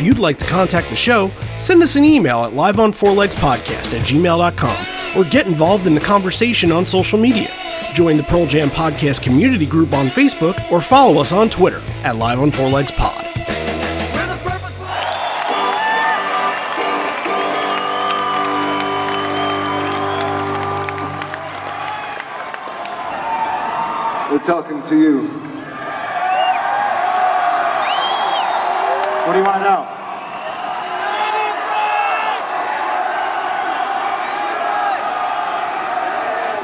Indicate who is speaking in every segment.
Speaker 1: If you'd like to contact the show, send us an email at liveonfourlegspodcast at gmail.com or get involved in the conversation on social media. Join the Pearl Jam Podcast community group on Facebook or follow us on Twitter at Live on Four Legs Pod.
Speaker 2: We're talking to you.
Speaker 3: What do you want to know?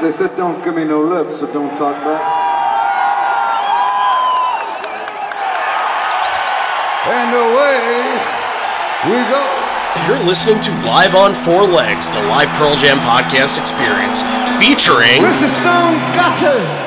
Speaker 2: They said don't give me no lip, so don't talk back. And away we go.
Speaker 1: You're listening to Live on Four Legs, the live Pearl Jam podcast experience, featuring
Speaker 2: Mr. Stone Gossard.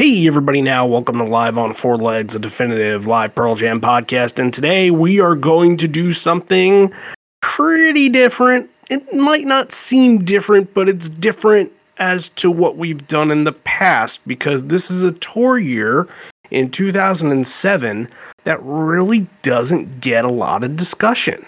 Speaker 1: Hey, everybody, now welcome to Live on Four Legs, a definitive live Pearl Jam podcast. And today we are going to do something pretty different. It might not seem different, but it's different as to what we've done in the past because this is a tour year in 2007 that really doesn't get a lot of discussion.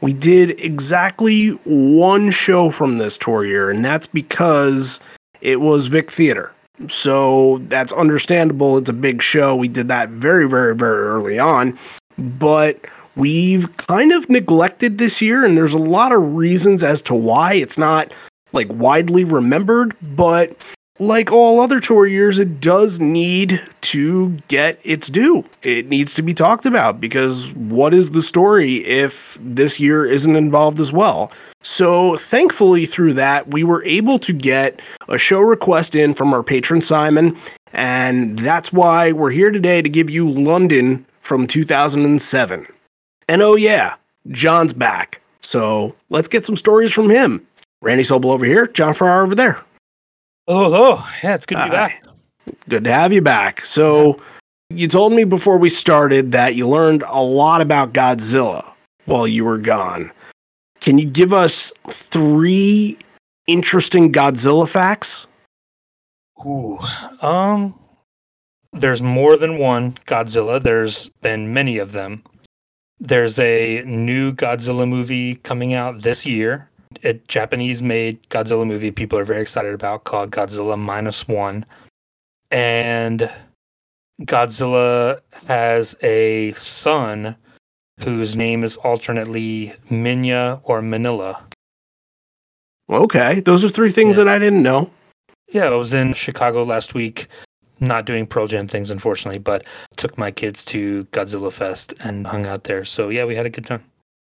Speaker 1: We did exactly one show from this tour year, and that's because it was Vic Theater. So that's understandable. It's a big show. We did that very, very, very early on. But we've kind of neglected this year, and there's a lot of reasons as to why it's not like widely remembered. But like all other tour years, it does need to get its due. It needs to be talked about because what is the story if this year isn't involved as well? So, thankfully, through that, we were able to get a show request in from our patron Simon, and that's why we're here today to give you London from 2007. And oh, yeah, John's back. So, let's get some stories from him. Randy Sobel over here, John Farrar over there.
Speaker 4: Oh, oh, yeah, it's good to be
Speaker 1: Hi.
Speaker 4: back.
Speaker 1: Good to have you back. So, you told me before we started that you learned a lot about Godzilla while you were gone. Can you give us three interesting Godzilla facts?
Speaker 4: Ooh, um, there's more than one Godzilla. There's been many of them. There's a new Godzilla movie coming out this year. A Japanese-made Godzilla movie people are very excited about called Godzilla Minus One, and Godzilla has a son whose name is alternately Minya or Minilla.
Speaker 1: Okay, those are three things
Speaker 4: Yeah.
Speaker 1: that I didn't know.
Speaker 4: Yeah, I was in Chicago last week, not doing Pearl Jam things, unfortunately, but took my kids to Godzilla Fest and hung out there. So yeah, we had a good time.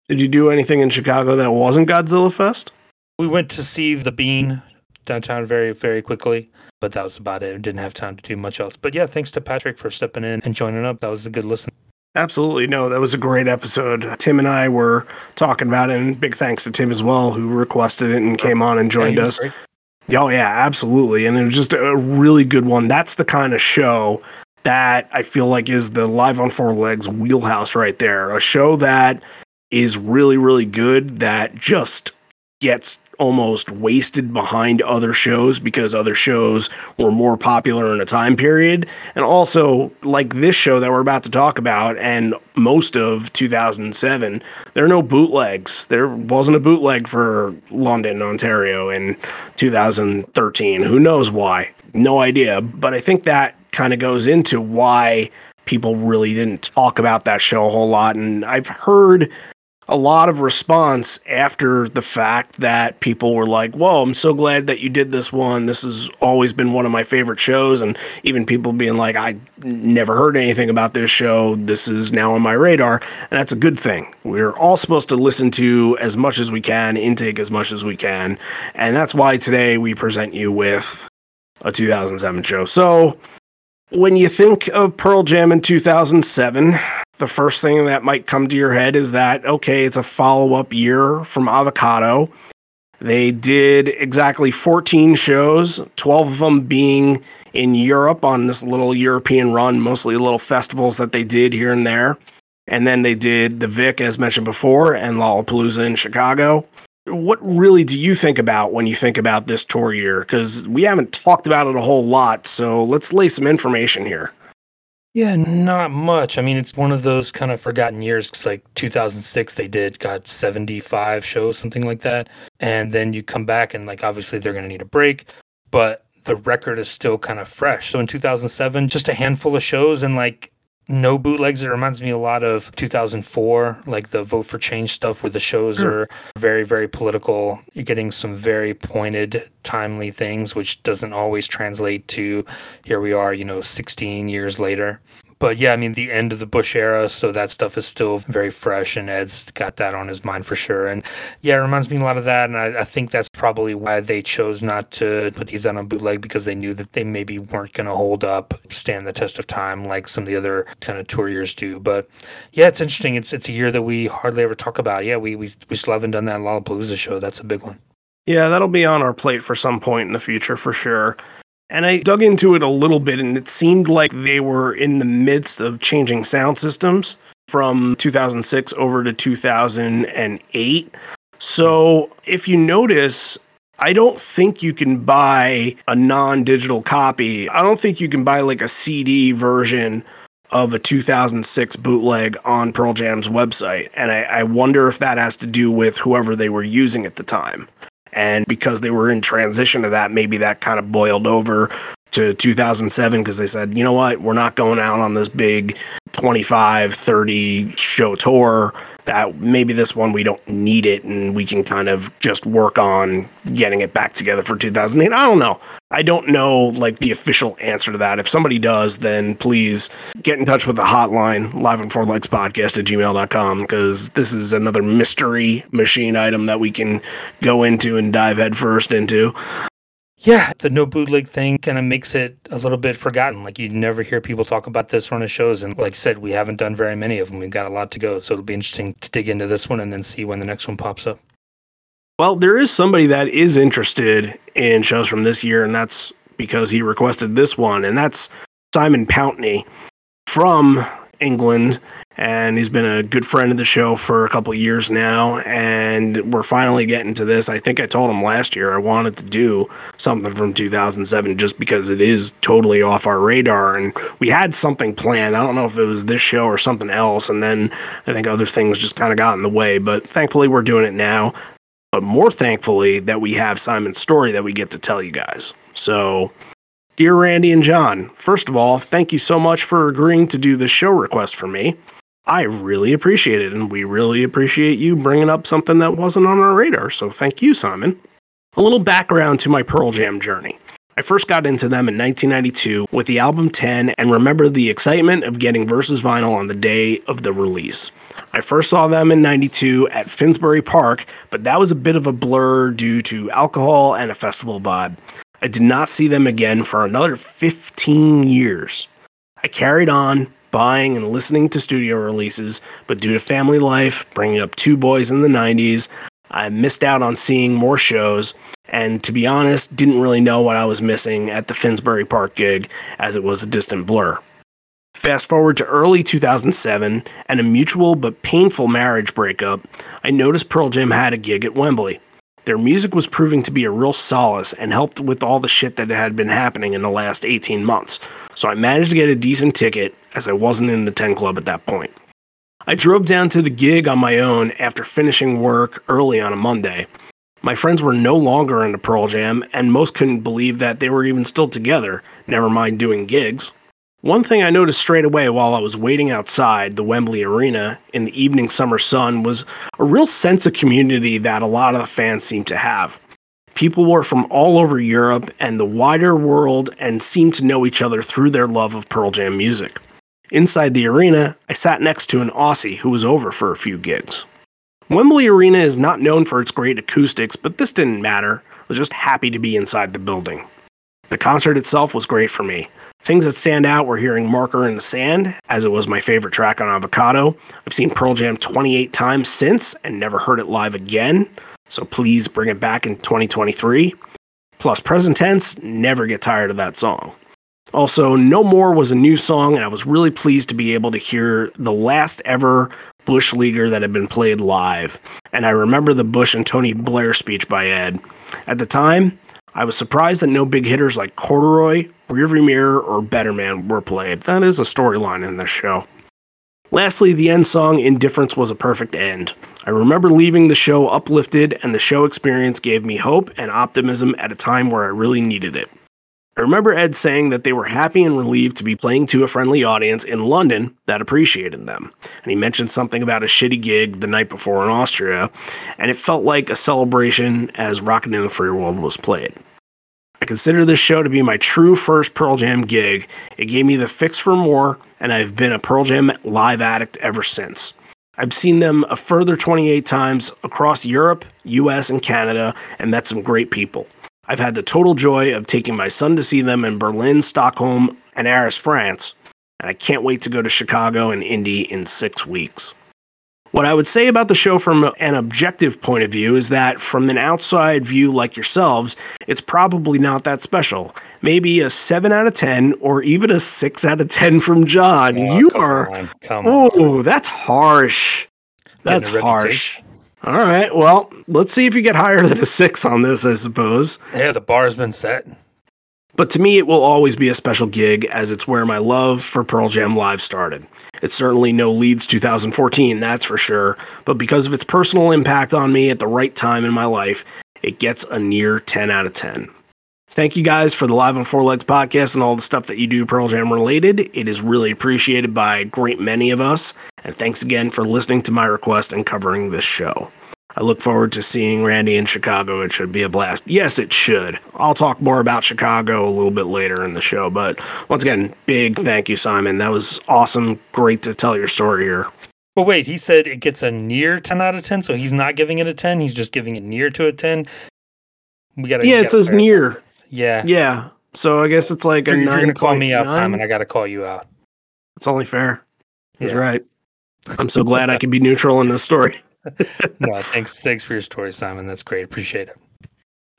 Speaker 1: Did you do anything in Chicago that wasn't Godzilla Fest?
Speaker 4: We went to see the Bean downtown very, very quickly, but that was about it. Didn't have time to do much else. But yeah, thanks to Patrick for stepping in and joining up. That was a good listen.
Speaker 1: Absolutely. No, that was a great episode. Tim and I were talking about it, and big thanks to Tim as well, who requested it and came on and joined
Speaker 4: Yeah,
Speaker 1: us.
Speaker 4: great.
Speaker 1: Oh yeah, absolutely. And it was just a really good one. That's the kind of show that I feel like is the live on four legs wheelhouse right there. A show that is really, really good that just gets almost wasted behind other shows because other shows were more popular in a time period. And also, like this show that we're about to talk about, and most of 2007, there are no bootlegs. There wasn't a bootleg for London, Ontario in 2013. Who knows why? No idea. But I think that kind of goes into why people really didn't talk about that show a whole lot. And I've heard a lot of response after the fact that people were like, Whoa, I'm so glad that you did this one. This has always been one of my favorite shows. And even people being like, I never heard anything about this show. This is now on my radar. And that's a good thing. We're all supposed to listen to as much as we can, intake as much as we can. And that's why today we present you with a 2007 show. So when you think of Pearl Jam in 2007, the first thing that might come to your head is that, okay, it's a follow up year from Avocado. They did exactly 14 shows, 12 of them being in Europe on this little European run, mostly little festivals that they did here and there. And then they did the Vic, as mentioned before, and Lollapalooza in Chicago. What really do you think about when you think about this tour year? Because we haven't talked about it a whole lot, so let's lay some information here.
Speaker 4: Yeah, not much. I mean, it's one of those kind of forgotten years because, like, 2006, they did got 75 shows, something like that. And then you come back, and, like, obviously they're going to need a break, but the record is still kind of fresh. So in 2007, just a handful of shows, and, like, no bootlegs. It reminds me a lot of 2004, like the vote for change stuff, where the shows sure. are very, very political. You're getting some very pointed, timely things, which doesn't always translate to here we are, you know, 16 years later but yeah, I mean, the end of the Bush era, so that stuff is still very fresh, and Ed's got that on his mind for sure. And yeah, it reminds me a lot of that, and I, I think that's probably why they chose not to put these out on bootleg because they knew that they maybe weren't going to hold up, stand the test of time like some of the other kind of tour years do. But yeah, it's interesting. It's it's a year that we hardly ever talk about. Yeah, we we we still haven't done that Lollapalooza show. That's a big one.
Speaker 1: Yeah, that'll be on our plate for some point in the future for sure. And I dug into it a little bit, and it seemed like they were in the midst of changing sound systems from 2006 over to 2008. So if you notice, I don't think you can buy a non digital copy. I don't think you can buy like a CD version of a 2006 bootleg on Pearl Jam's website. And I, I, wonder if that has to do with whoever they were using at the time. And because they were in transition to that, maybe that kind of boiled over to 2007 because they said, you know what, we're not going out on this big 25, 30 show tour. That maybe this one we don't need it and we can kind of just work on getting it back together for 2008. I don't know. I don't know like the official answer to that. If somebody does, then please get in touch with the hotline, live on four legs podcast at gmail.com, because this is another mystery machine item that we can go into and dive headfirst into
Speaker 4: yeah, the no bootleg thing kind of makes it a little bit forgotten. Like you never hear people talk about this run of shows, and like I said, we haven't done very many of them. We've got a lot to go, so it'll be interesting to dig into this one and then see when the next one pops up.
Speaker 1: Well, there is somebody that is interested in shows from this year, and that's because he requested this one, and that's Simon Pountney from England and he's been a good friend of the show for a couple years now. And we're finally getting to this. I think i told him last year i wanted to do something from 2007 just because it is totally off our radar. And we had something planned. I don't know if it was this show or something else. And then i think other things just kind of got in the way. But thankfully we're doing it now. But more thankfully that we have simon's story that we get to tell you guys. So Dear Randy and John, first of all, thank you so much for agreeing to do this show request for me. I really appreciate it, and we really appreciate you bringing up something that wasn't on our radar. So thank you, Simon. A little background to my Pearl Jam journey. I first got into them in 1992 with the album 10 and remember the excitement of getting Versus vinyl on the day of the release. I first saw them in 92 at Finsbury Park, but that was a bit of a blur due to alcohol and a festival vibe. I did not see them again for another 15 years. I carried on, buying and listening to studio releases, but due to family life, bringing up two boys in the 90s, I missed out on seeing more shows, and to be honest, didn't really know what I was missing at the Finsbury Park gig, as it was a distant blur. Fast forward to early 2007 and a mutual but painful marriage breakup, I noticed Pearl Jam had a gig at Wembley. Their music was proving to be a real solace and helped with all the shit that had been happening in the last 18 months. So I managed to get a decent ticket as I wasn't in the 10 club at that point. I drove down to the gig on my own after finishing work early on a Monday. My friends were no longer into Pearl Jam, and most couldn't believe that they were even still together, never mind doing gigs. One thing I noticed straight away while I was waiting outside the Wembley Arena in the evening summer sun was a real sense of community that a lot of the fans seemed to have. People were from all over Europe and the wider world and seemed to know each other through their love of Pearl Jam music. Inside the arena, I sat next to an Aussie who was over for a few gigs. Wembley Arena is not known for its great acoustics, but this didn't matter. I was just happy to be inside the building. The concert itself was great for me. Things that stand out were hearing Marker in the Sand, as it was my favorite track on Avocado. I've seen Pearl Jam 28 times since and never heard it live again, so please bring it back in 2023. Plus, present tense, never get tired of that song. Also, No More was a new song, and I was really pleased to be able to hear the last ever Bush Leaguer that had been played live. And I remember the Bush and Tony Blair speech by Ed. At the time, I was surprised that no big hitters like Corduroy, Rearview Mirror, or Better Man were played. That is a storyline in this show. Lastly, the end song, Indifference, was a perfect end. I remember leaving the show uplifted, and the show experience gave me hope and optimism at a time where I really needed it. I remember Ed saying that they were happy and relieved to be playing to a friendly audience in London that appreciated them. And he mentioned something about a shitty gig the night before in Austria, and it felt like a celebration as Rockin' in the Free World was played. I consider this show to be my true first Pearl Jam gig. It gave me the fix for more, and I've been a Pearl Jam live addict ever since. I've seen them a further 28 times across Europe, US, and Canada, and met some great people. I've had the total joy of taking my son to see them in Berlin, Stockholm, and Arras, France, and I can't wait to go to Chicago and Indy in six weeks. What I would say about the show from an objective point of view is that from an outside view like yourselves, it's probably not that special. Maybe a 7 out of 10 or even a 6 out of 10 from John.
Speaker 4: Oh,
Speaker 1: you are
Speaker 4: on, come on.
Speaker 1: Oh, that's harsh. That's harsh. All right. Well, let's see if you get higher than a 6 on this, I suppose.
Speaker 4: Yeah, the bar's been set.
Speaker 1: But to me, it will always be a special gig as it's where my love for Pearl Jam Live started. It's certainly no Leeds 2014, that's for sure, but because of its personal impact on me at the right time in my life, it gets a near 10 out of 10. Thank you guys for the Live on Four Legs podcast and all the stuff that you do Pearl Jam related. It is really appreciated by a great many of us. And thanks again for listening to my request and covering this show. I look forward to seeing Randy in Chicago. It should be a blast. Yes, it should. I'll talk more about Chicago a little bit later in the show. But once again, big thank you, Simon. That was awesome. Great to tell your story here.
Speaker 4: But wait, he said it gets a near 10 out of 10, so he's not giving it a 10. He's just giving it near to a 10. We gotta.
Speaker 1: Yeah, it says near.
Speaker 4: Yeah.
Speaker 1: Yeah. So I guess it's like a
Speaker 4: If you're gonna call me out, Simon, I gotta call you out.
Speaker 1: It's only fair. He's
Speaker 4: Yeah.
Speaker 1: right. I'm so glad I could be neutral in this story.
Speaker 4: no, thanks, thanks for your story, Simon. That's great. Appreciate it.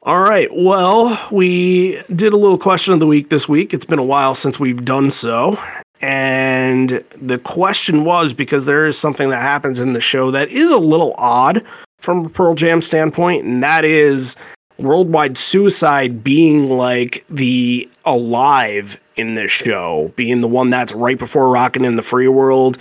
Speaker 1: All right. Well, we did a little question of the week this week. It's been a while since we've done so. And the question was because there is something that happens in the show that is a little odd from a Pearl Jam standpoint, and that is worldwide suicide being like the alive in this show, being the one that's right before rocking in the Free World.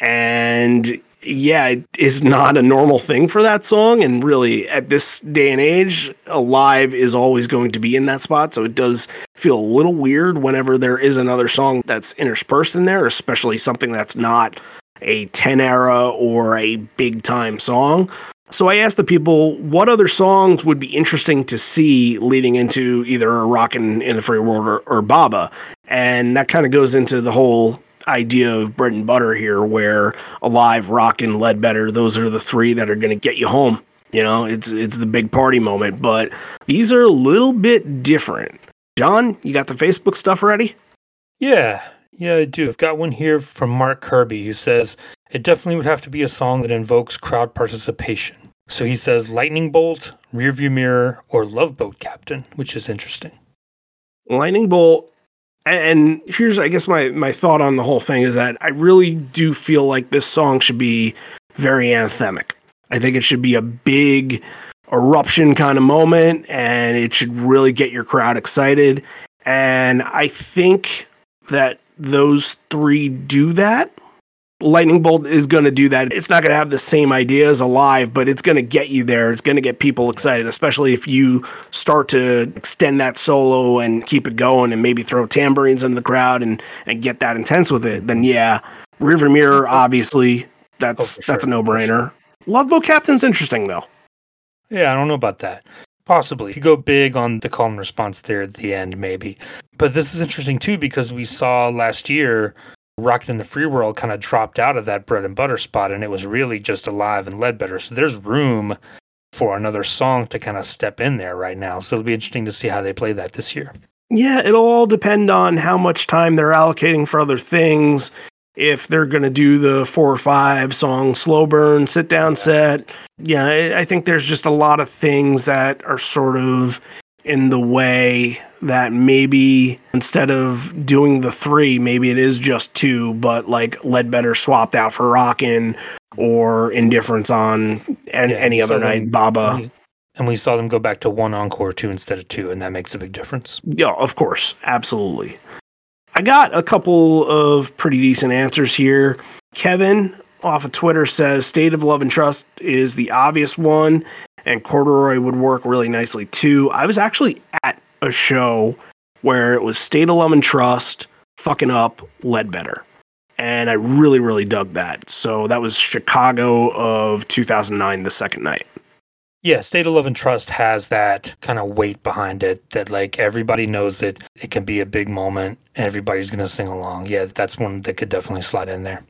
Speaker 1: And yeah, it is not a normal thing for that song. And really, at this day and age, Alive is always going to be in that spot. So it does feel a little weird whenever there is another song that's interspersed in there, especially something that's not a 10 era or a big time song. So I asked the people what other songs would be interesting to see leading into either a Rockin' in the Free World or, or Baba. And that kind of goes into the whole idea of bread and butter here, where Alive, Rockin', Ledbetter, those are the three that are going to get you home. You know, it's it's the big party moment, but these are a little bit different. John, you got the Facebook stuff ready?
Speaker 4: Yeah, yeah, I do. I've got one here from Mark Kirby who says it definitely would have to be a song that invokes crowd participation. So he says Lightning Bolt, Rearview Mirror, or Love Boat Captain, which is interesting.
Speaker 1: Lightning Bolt. And here's, I guess, my my thought on the whole thing is that I really do feel like this song should be very anthemic. I think it should be a big eruption kind of moment, and it should really get your crowd excited. And I think that those three do that. Lightning Bolt is going to do that. It's not going to have the same idea as Alive, but it's going to get you there. It's going to get people excited, especially if you start to extend that solo and keep it going and maybe throw tambourines into the crowd and, and get that intense with it. Then, yeah, Rearview Mirror, obviously, that's
Speaker 4: Oh, for
Speaker 1: that's a no brainer. Love Boat Captain's interesting, though.
Speaker 4: Yeah, I don't know about that. Possibly. You go big on the call and response there at the end, maybe. But this is interesting too because we saw last year Rockin' in the Free World kind of dropped out of that bread and butter spot and it was really just alive and Ledbetter. So there's room for another song to kind of step in there right now. So it'll be interesting to see how they play that this year.
Speaker 1: Yeah, it'll all depend on how much time they're allocating for other things. If they're going to do the four or five song slow burn sit down set. Yeah, I think there's just a lot of things that are sort of in the way that maybe instead of doing the three, maybe it is just two, but like Ledbetter swapped out for Rockin' or Indifference on an,
Speaker 4: Yeah,
Speaker 1: any other
Speaker 4: so then-
Speaker 1: night, Baba.
Speaker 4: And- And we saw them go back to one encore two instead of two, and that makes a big difference.
Speaker 1: Yeah, of course. Absolutely. I got a couple of pretty decent answers here. Kevin off of Twitter says State of Love and Trust is the obvious one, and Corduroy would work really nicely too. I was actually at a show where it was State of Love and Trust fucking up Ledbetter. And I really, really dug that. So that was Chicago of 2009, the second night.
Speaker 4: Yeah, State of Love and Trust has that kind of weight behind it that like everybody knows that it can be a big moment and everybody's going to sing along. Yeah, that's one that could definitely slide in there.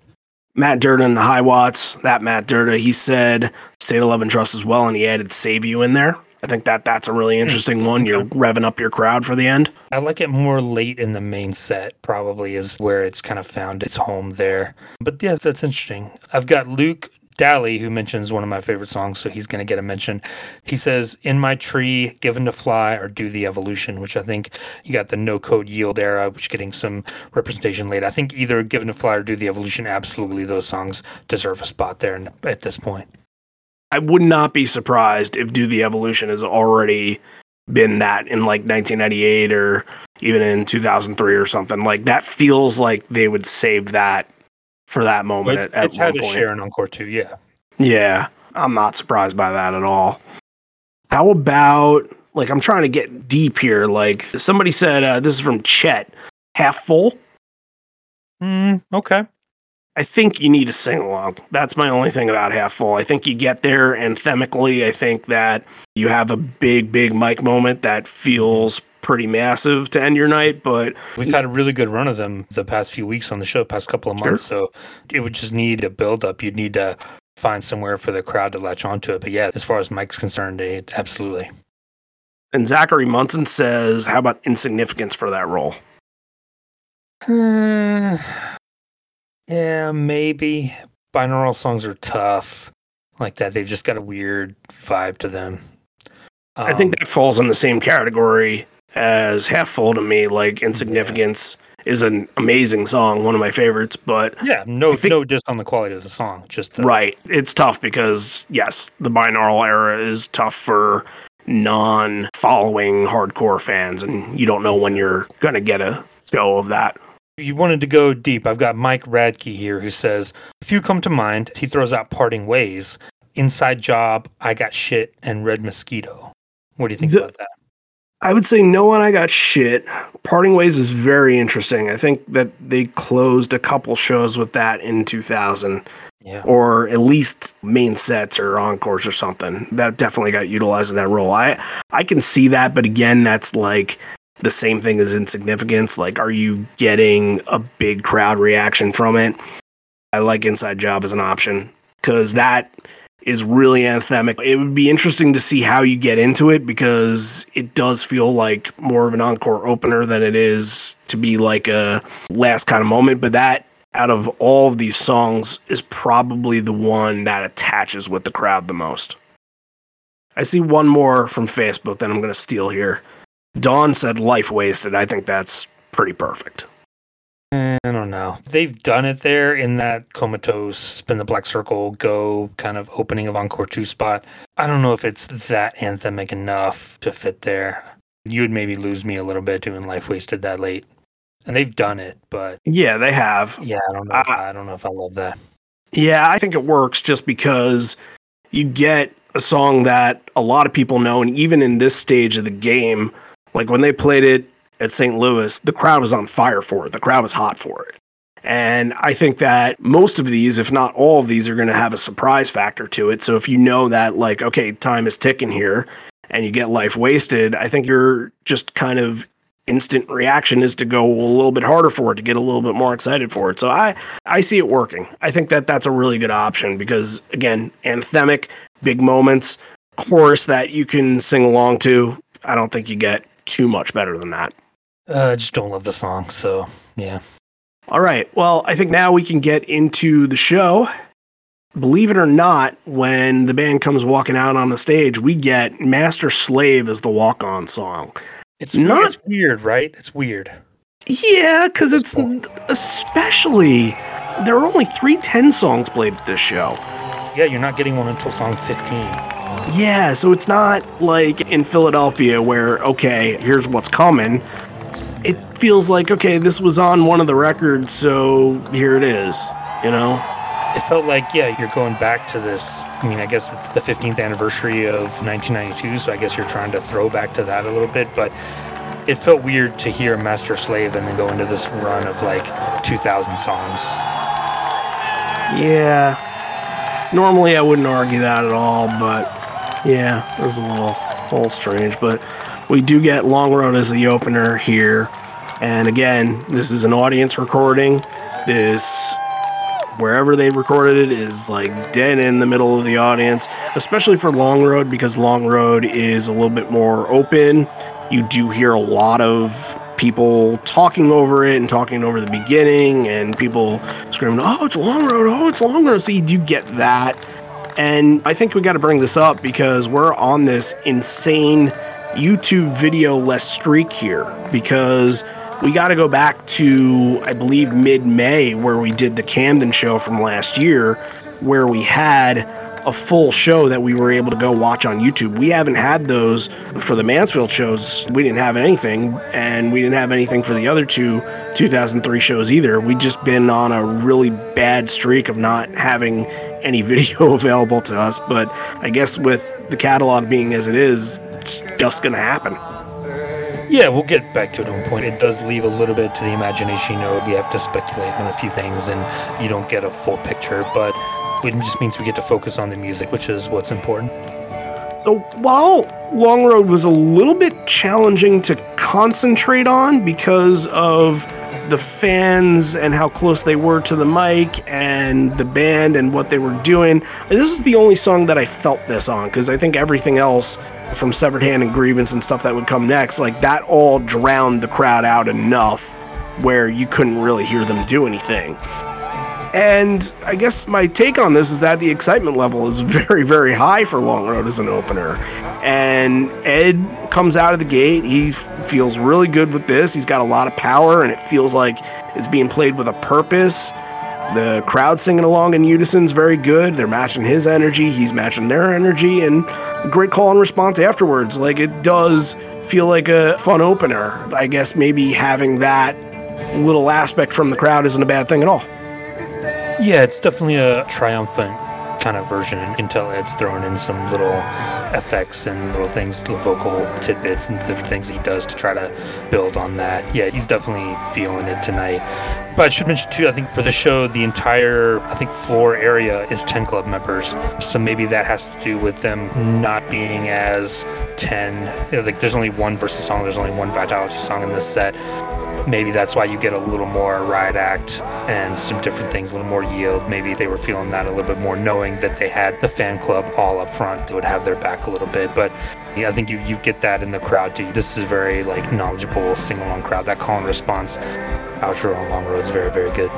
Speaker 1: Matt Durda and the High Watts, that Matt Durda, he said State of Love and Trust as well, and he added Save You in there. I think that that's a really interesting one. You're revving up your crowd for the end.
Speaker 4: I like it more late in the main set, probably is where it's kind of found its home there. But yeah, that's interesting. I've got Luke Daly, who mentions one of my favorite songs, so he's going to get a mention. He says, In my tree, given to fly, or do the evolution, which I think you got the no code yield era, which getting some representation late. I think either given to fly or do the evolution, absolutely those songs deserve a spot there at this point.
Speaker 1: I would not be surprised if Do the Evolution has already been that in like 1998 or even in 2003 or something. Like that feels like they would save that for that moment
Speaker 4: It's,
Speaker 1: at, at
Speaker 4: it's
Speaker 1: one
Speaker 4: had a
Speaker 1: point.
Speaker 4: share in Encore too, yeah.
Speaker 1: Yeah, I'm not surprised by that at all. How about like I'm trying to get deep here? Like somebody said, uh, this is from Chet, half full.
Speaker 4: Mm, okay.
Speaker 1: I think you need to sing along. That's my only thing about half full. I think you get there anthemically. I think that you have a big, big mic moment that feels pretty massive to end your night. But
Speaker 4: We've had a really good run of them the past few weeks on the show, past couple of
Speaker 1: Sure.
Speaker 4: months. So it would just need a build up. You'd need to find somewhere for the crowd to latch onto it. But yeah, as far as Mike's concerned, it, absolutely.
Speaker 1: and Zachary Munson says, how about insignificance for that role?
Speaker 4: Yeah, maybe. Binaural songs are tough like that. They've just got a weird vibe to them.
Speaker 1: I think
Speaker 4: Um,
Speaker 1: that falls in the same category as half full to me. Like insignificance is an amazing song, one of my favorites, but
Speaker 4: yeah, no,
Speaker 1: think-
Speaker 4: no, just on the quality of the song. Just the,
Speaker 1: right, it's tough because yes, the binaural era is tough for non-following hardcore fans, and you don't know when you're gonna get a go of that.
Speaker 4: You wanted to go deep. I've got Mike Radke here who says, "A few come to mind." He throws out "Parting Ways," "Inside Job," "I Got Shit," and "Red Mosquito." What do you think
Speaker 1: The-
Speaker 4: about that?
Speaker 1: I would say no one I got shit. Parting Ways is very interesting. I think that they closed a couple shows with that in 2000.
Speaker 4: Yeah,
Speaker 1: or at least main sets or encores or something. That definitely got utilized in that role. I I can see that, but again, that's like the same thing as insignificance. Like, are you getting a big crowd reaction from it? I like Inside Job as an option because that is really anthemic. It would be interesting to see how you get into it because it does feel like more of an encore opener than it is to be like a last kind of moment. But that out of all of these songs is probably the one that attaches with the crowd the most. I see one more from Facebook that I'm going to steal here. Dawn said life wasted. I think that's pretty perfect.
Speaker 4: I don't know. They've done it there in that comatose spin the black circle go kind of opening of Encore two spot. I don't know if it's that anthemic enough to fit there. You would maybe lose me a little bit doing Life Wasted that late. and they've done it, but
Speaker 1: Yeah, they have.
Speaker 4: yeah, I don't know.
Speaker 1: I-
Speaker 4: I don't know if I love that.
Speaker 1: Yeah, I think it works just because you get a song that a lot of people know, and even in this stage of the game, like when they played it at St. Louis, the crowd was on fire for it. The crowd was hot for it. And I think that most of these, if not all of these, are going to have a surprise factor to it. So if you know that, like, okay, time is ticking here, and you get life wasted, I think you're just kind of instant reaction is to go a little bit harder for it to get a little bit more excited for it. So I I see it working. I think that that's a really good option because again, anthemic, big moments, chorus that you can sing along to. I don't think you get too much better than that.
Speaker 4: Uh, I just don't love the song, so yeah.
Speaker 1: All right. Well, I think now we can get into the show. Believe it or not, when the band comes walking out on the stage, we get Master Slave as the walk on song.
Speaker 4: It's
Speaker 1: Not-
Speaker 4: it's weird, right? It's weird.
Speaker 1: Yeah, because it's especially there are only three ten songs played at this show.
Speaker 4: Yeah, you're not getting one until song 15.
Speaker 1: Yeah, so it's not like in Philadelphia where, okay, here's what's coming. It feels like, okay, this was on one of the records, so here it is, you know?
Speaker 4: It felt like, yeah, you're going back to this. I mean, I guess the 15th anniversary of 1992, so I guess you're trying to throw back to that a little bit, but it felt weird to hear Master Slave and then go into this run of like 2,000 songs.
Speaker 1: Yeah. Normally I wouldn't argue that at all, but yeah, it was a little, little strange. But we do get Long Road as the opener here. And again, this is an audience recording. This wherever they recorded it is like dead in the middle of the audience, especially for Long Road because Long Road is a little bit more open. You do hear a lot of people talking over it and talking over the beginning and people screaming, "Oh, it's Long Road! Oh, it's Long Road!" So you do get that, and I think we got to bring this up because we're on this insane YouTube video less streak here because we got to go back to I believe mid May where we did the Camden show from last year, where we had a full show that we were able to go watch on YouTube. We haven't had those for the Mansfield shows. We didn't have anything, and we didn't have anything for the other two 2003 shows either. We just been on a really bad streak of not having any video available to us. But I guess with the catalog being as it is, it's just gonna happen.
Speaker 4: Yeah, we'll get back to it at one point. It does leave a little bit to the imagination. You know, we have to speculate on a few things, and you don't get a full picture. But it just means we get to focus on the music, which is what's important.
Speaker 1: So while Long Road was a little bit challenging to concentrate on because of the fans and how close they were to the mic and the band and what they were doing, this is the only song that I felt this on because I think everything else from Severed Hand and Grievance and stuff that would come next, like that all drowned the crowd out enough where you couldn't really hear them do anything. And I guess my take on this is that the excitement level is very, very high for Long Road as an opener. And Ed comes out of the gate. He f- feels really good with this. He's got a lot of power, and it feels like it's being played with a purpose. The crowd singing along in unison is very good. They're matching his energy, he's matching their energy, and great call and response afterwards. Like it does feel like a fun opener. I guess maybe having that little aspect from the crowd isn't a bad thing at all.
Speaker 4: Yeah, it's definitely a triumphant kind of version. And you can tell Ed's throwing in some little effects and little things, little vocal tidbits and different things he does to try to build on that. Yeah, he's definitely feeling it tonight. But I should mention too, I think for the show, the entire I think floor area is ten club members. So maybe that has to do with them not being as ten. you know, Like there's only one versus song. There's only one Vitalogy song in this set. Maybe that's why you get a little more riot act and some different things, a little more yield. Maybe they were feeling that a little bit more, knowing that they had the fan club all up front. They would have their back a little bit. But yeah, I think you, you get that in the crowd too. This is a very like knowledgeable sing along crowd. That call and response outro on Long Road is very, very good.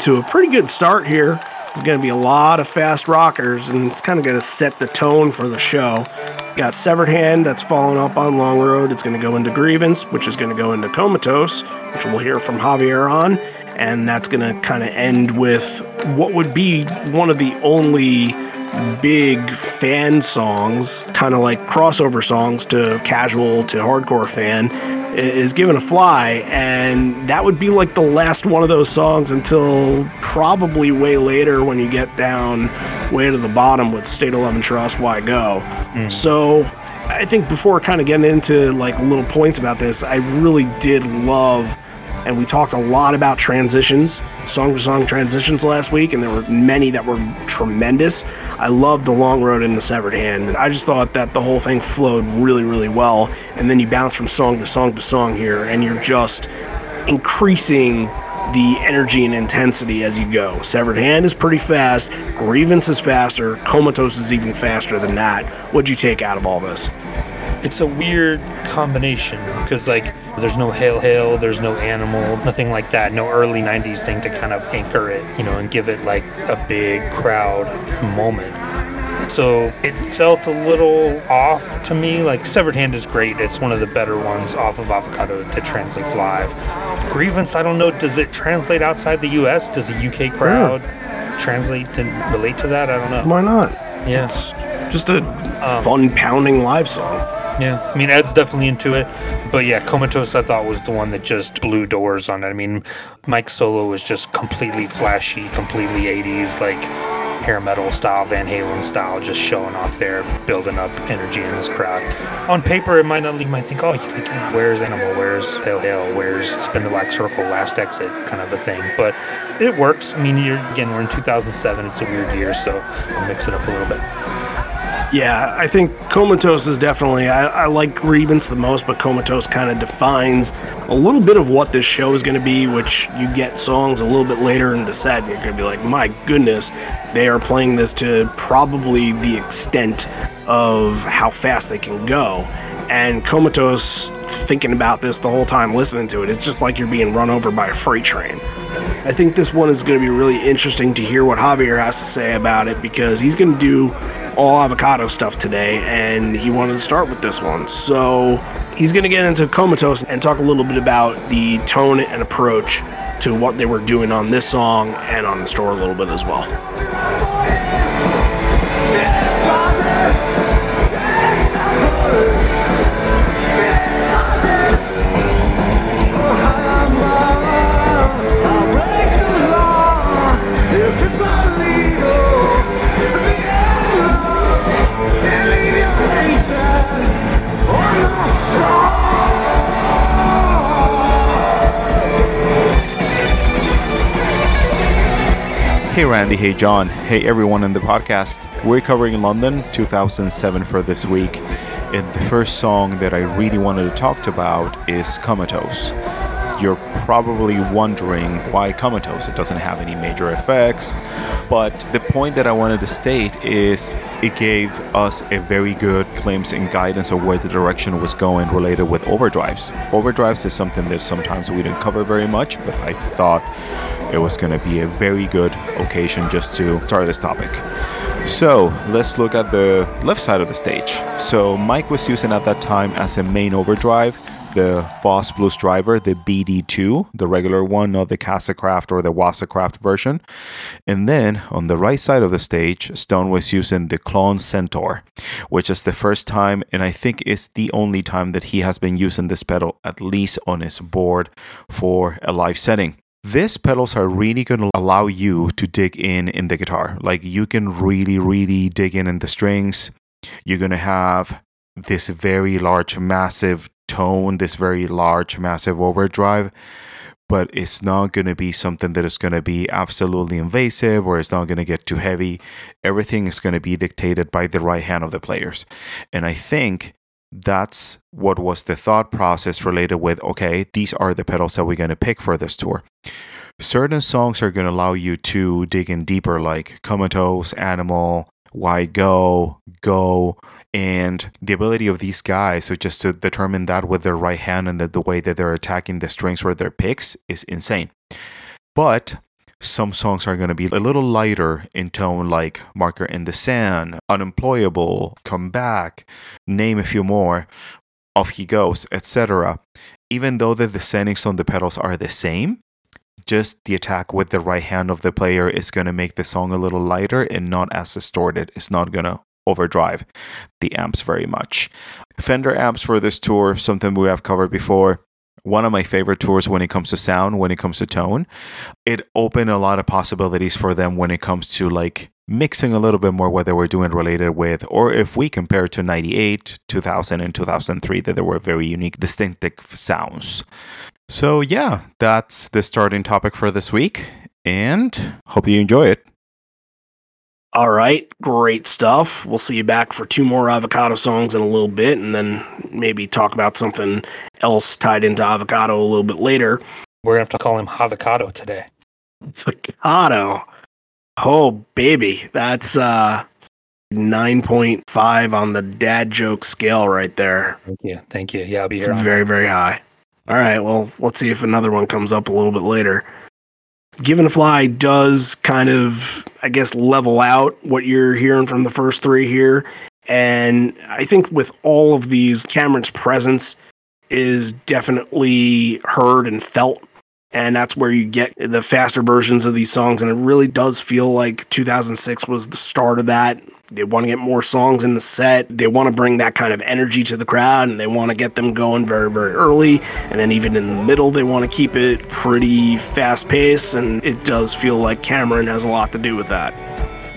Speaker 1: To a pretty good start here. There's going to be a lot of fast rockers, and it's kind of going to set the tone for the show. You got Severed Hand that's following up on Long Road. It's going to go into Grievance, which is going to go into Comatose, which we'll hear from Javier on. And that's going to kind of end with what would be one of the only big fan songs, kind of like crossover songs to casual to hardcore fan, is given a fly. And that would be like the last one of those songs until probably way later when you get down way to the bottom with State of Love and Trust, Why Go. Mm. So I think before kind of getting into like little points about this, I really did love and we talked a lot about transitions, song to song transitions last week, and there were many that were tremendous. I loved the long road and the severed hand, I just thought that the whole thing flowed really, really well. And then you bounce from song to song to song here, and you're just increasing the energy and intensity as you go. Severed Hand is pretty fast, Grievance is faster, Comatose is even faster than that. What'd you take out of all this?
Speaker 4: It's a weird combination because like there's no hail hail there's no animal nothing like that no early 90s thing to kind of anchor it you know and give it like a big crowd moment. So it felt a little off to me like severed hand is great it's one of the better ones off of avocado that translates live. Grievance i don't know does it translate outside the us does a uk crowd yeah. translate and relate to that? I don't know.
Speaker 1: Why not?
Speaker 4: Yeah.
Speaker 1: It's just a um, fun pounding live song
Speaker 4: yeah, I mean Ed's definitely into it, but yeah, Comatose I thought was the one that just blew doors on it. I mean, Mike Solo was just completely flashy, completely 80s, like hair metal style, Van Halen style, just showing off there, building up energy in this crowd. On paper, it might not. You might think, oh, where's Animal? Where's Pale Hail? Where's Spin the Black Circle? Last Exit? Kind of a thing, but it works. I mean, you're again, we're in 2007. It's a weird year, so I'll mix it up a little bit.
Speaker 1: Yeah, I think Comatose is definitely. I, I like Grievance the most, but Comatose kind of defines a little bit of what this show is going to be, which you get songs a little bit later in the set, and you're going to be like, my goodness, they are playing this to probably the extent of how fast they can go. And Comatose, thinking about this the whole time, listening to it, it's just like you're being run over by a freight train. I think this one is going to be really interesting to hear what Javier has to say about it because he's going to do all avocado stuff today, and he wanted to start with this one. So he's going to get into Comatose and talk a little bit about the tone and approach to what they were doing on this song and on the store a little bit as well.
Speaker 3: Hey Randy, hey John, hey everyone in the podcast. We're covering London 2007 for this week, and the first song that I really wanted to talk about is Comatose. You're probably wondering why Comatose? It doesn't have any major effects, but the point that I wanted to state is it gave us a very good glimpse and guidance of where the direction was going related with overdrives. Overdrives is something that sometimes we didn't cover very much, but I thought it was going to be a very good occasion just to start this topic. So let's look at the left side of the stage. So Mike was using at that time as a main overdrive the Boss Blues driver, the BD2, the regular one, not the Casacraft or the Waza Craft version. And then on the right side of the stage, Stone was using the Klon Centaur, which is the first time, and I think it's the only time that he has been using this pedal, at least on his board, for a live setting. These pedals are really going to allow you to dig in in the guitar. Like you can really, really dig in in the strings. You're going to have this very large, massive tone, this very large, massive overdrive. But it's not going to be something that is going to be absolutely invasive or it's not going to get too heavy. Everything is going to be dictated by the right hand of the players. And I think that's what was the thought process related with okay, these are the pedals that we're going to pick for this tour. Certain songs are going to allow you to dig in deeper, like Comatose, Animal, Why Go, Go, and the ability of these guys so just to determine that with their right hand and the, the way that they're attacking the strings with their picks is insane. But some songs are going to be a little lighter in tone, like Marker in the Sand, Unemployable, Come Back, name a few more. Off He Goes, etc. Even though the descendings on the pedals are the same, just the attack with the right hand of the player is going to make the song a little lighter and not as distorted. It's not going to overdrive the amps very much. Fender amps for this tour, something we have covered before. One of my favorite tours when it comes to sound, when it comes to tone. It opened a lot of possibilities for them when it comes to like mixing a little bit more what they were doing related with, or if we compare to 98, 2000, and 2003, that there were very unique, distinctive sounds. So, yeah, that's the starting topic for this week, and hope you enjoy it.
Speaker 1: All right, great stuff. We'll see you back for two more avocado songs in a little bit, and then maybe talk about something else tied into avocado a little bit later.
Speaker 4: We're gonna have to call him avocado today.
Speaker 1: Avocado. Oh baby, that's uh 9.5 on the dad joke scale right there.
Speaker 4: Thank you, thank you. Yeah, I'll be
Speaker 1: It's
Speaker 4: here. on
Speaker 1: very, very high. All right, well, let's see if another one comes up a little bit later. Given to Fly does kind of, I guess, level out what you're hearing from the first three here. And I think with all of these, Cameron's presence is definitely heard and felt. And that's where you get the faster versions of these songs. And it really does feel like 2006 was the start of that. They want to get more songs in the set. They want to bring that kind of energy to the crowd and they want to get them going very, very early. And then even in the middle, they want to keep it pretty fast paced. And it does feel like Cameron has a lot to do with that.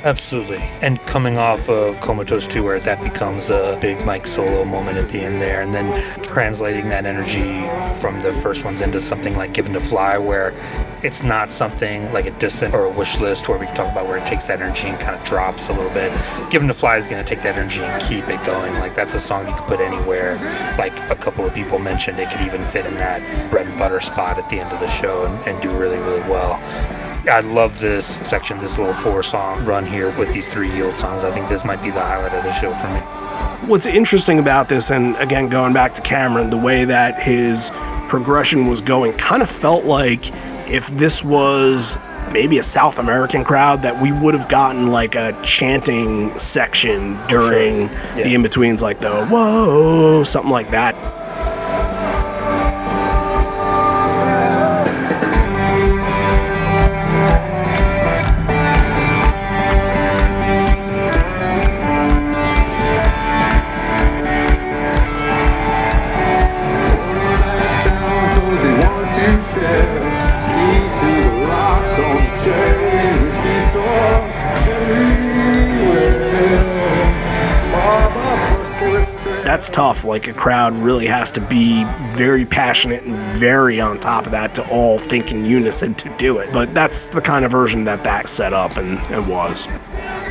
Speaker 4: Absolutely. And coming off of Comatose 2, where that becomes a big Mike solo moment at the end there, and then translating that energy from the first ones into something like Given to Fly, where it's not something like a distant or a wish list, where we can talk about where it takes that energy and kind of drops a little bit. Given to Fly is going to take that energy and keep it going. Like, that's a song you could put anywhere. Like a couple of people mentioned, it could even fit in that bread and butter spot at the end of the show and, and do really, really well. I love this section, this little four song run here with these three yield songs. I think this might be the highlight of the show for me.
Speaker 1: What's interesting about this, and again, going back to Cameron, the way that his progression was going kind of felt like if this was maybe a South American crowd, that we would have gotten like a chanting section during
Speaker 4: Yeah.
Speaker 1: the in betweens, like the whoa, something like that. That's tough. Like a crowd really has to be very passionate and very on top of that to all think in unison to do it. But that's the kind of version that that set up and, and was.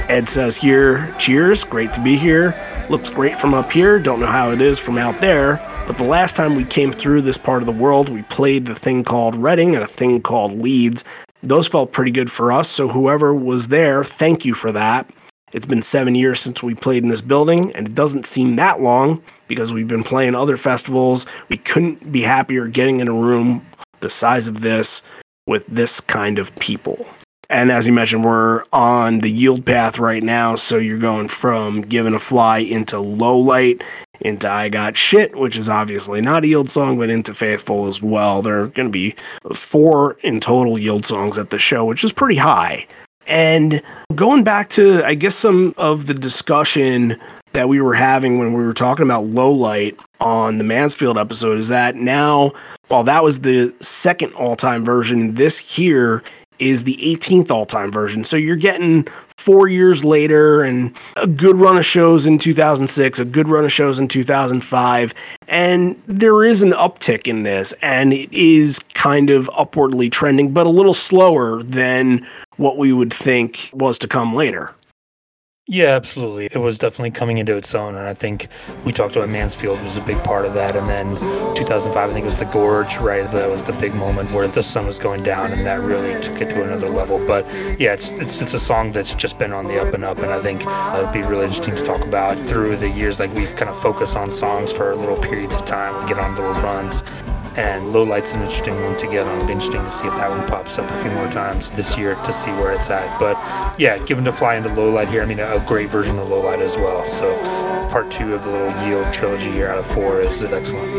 Speaker 1: Ed says here, cheers, great to be here. Looks great from up here, don't know how it is from out there. But the last time we came through this part of the world, we played the thing called Reading and a thing called Leeds. Those felt pretty good for us, so whoever was there, thank you for that. It's been seven years since we played in this building, and it doesn't seem that long because we've been playing other festivals. We couldn't be happier getting in a room the size of this with this kind of people. And as you mentioned, we're on the yield path right now. So you're going from Given to Fly into low light into I Got Shit, which is obviously not a yield song, but into Faithful as well. There are going to be four in total yield songs at the show, which is pretty high. And going back to, I guess, some of the discussion that we were having when we were talking about low light on the Mansfield episode is that now, while that was the second all time version, this here is the 18th all time version. So you're getting four years later and a good run of shows in 2006, a good run of shows in 2005. And there is an uptick in this, and it is kind of upwardly trending, but a little slower than what we would think was to come later.
Speaker 4: Yeah, absolutely. It was definitely coming into its own, and I think we talked about Mansfield was a big part of that. And then 2005, I think it was the Gorge, right? That was the big moment where the sun was going down, and that really took it to another level. But yeah, it's it's it's a song that's just been on the up and up, and I think uh, it'd be really interesting to talk about through the years. Like we've kind of focused on songs for little periods of time, get on little runs. And Low Light's an interesting one to get on. It'll be interesting to see if that one pops up a few more times this year to see where it's at. But yeah, given to fly into Low Light here, I mean, a great version of Low Light as well. So part two of the little Yield trilogy here out of four is excellent.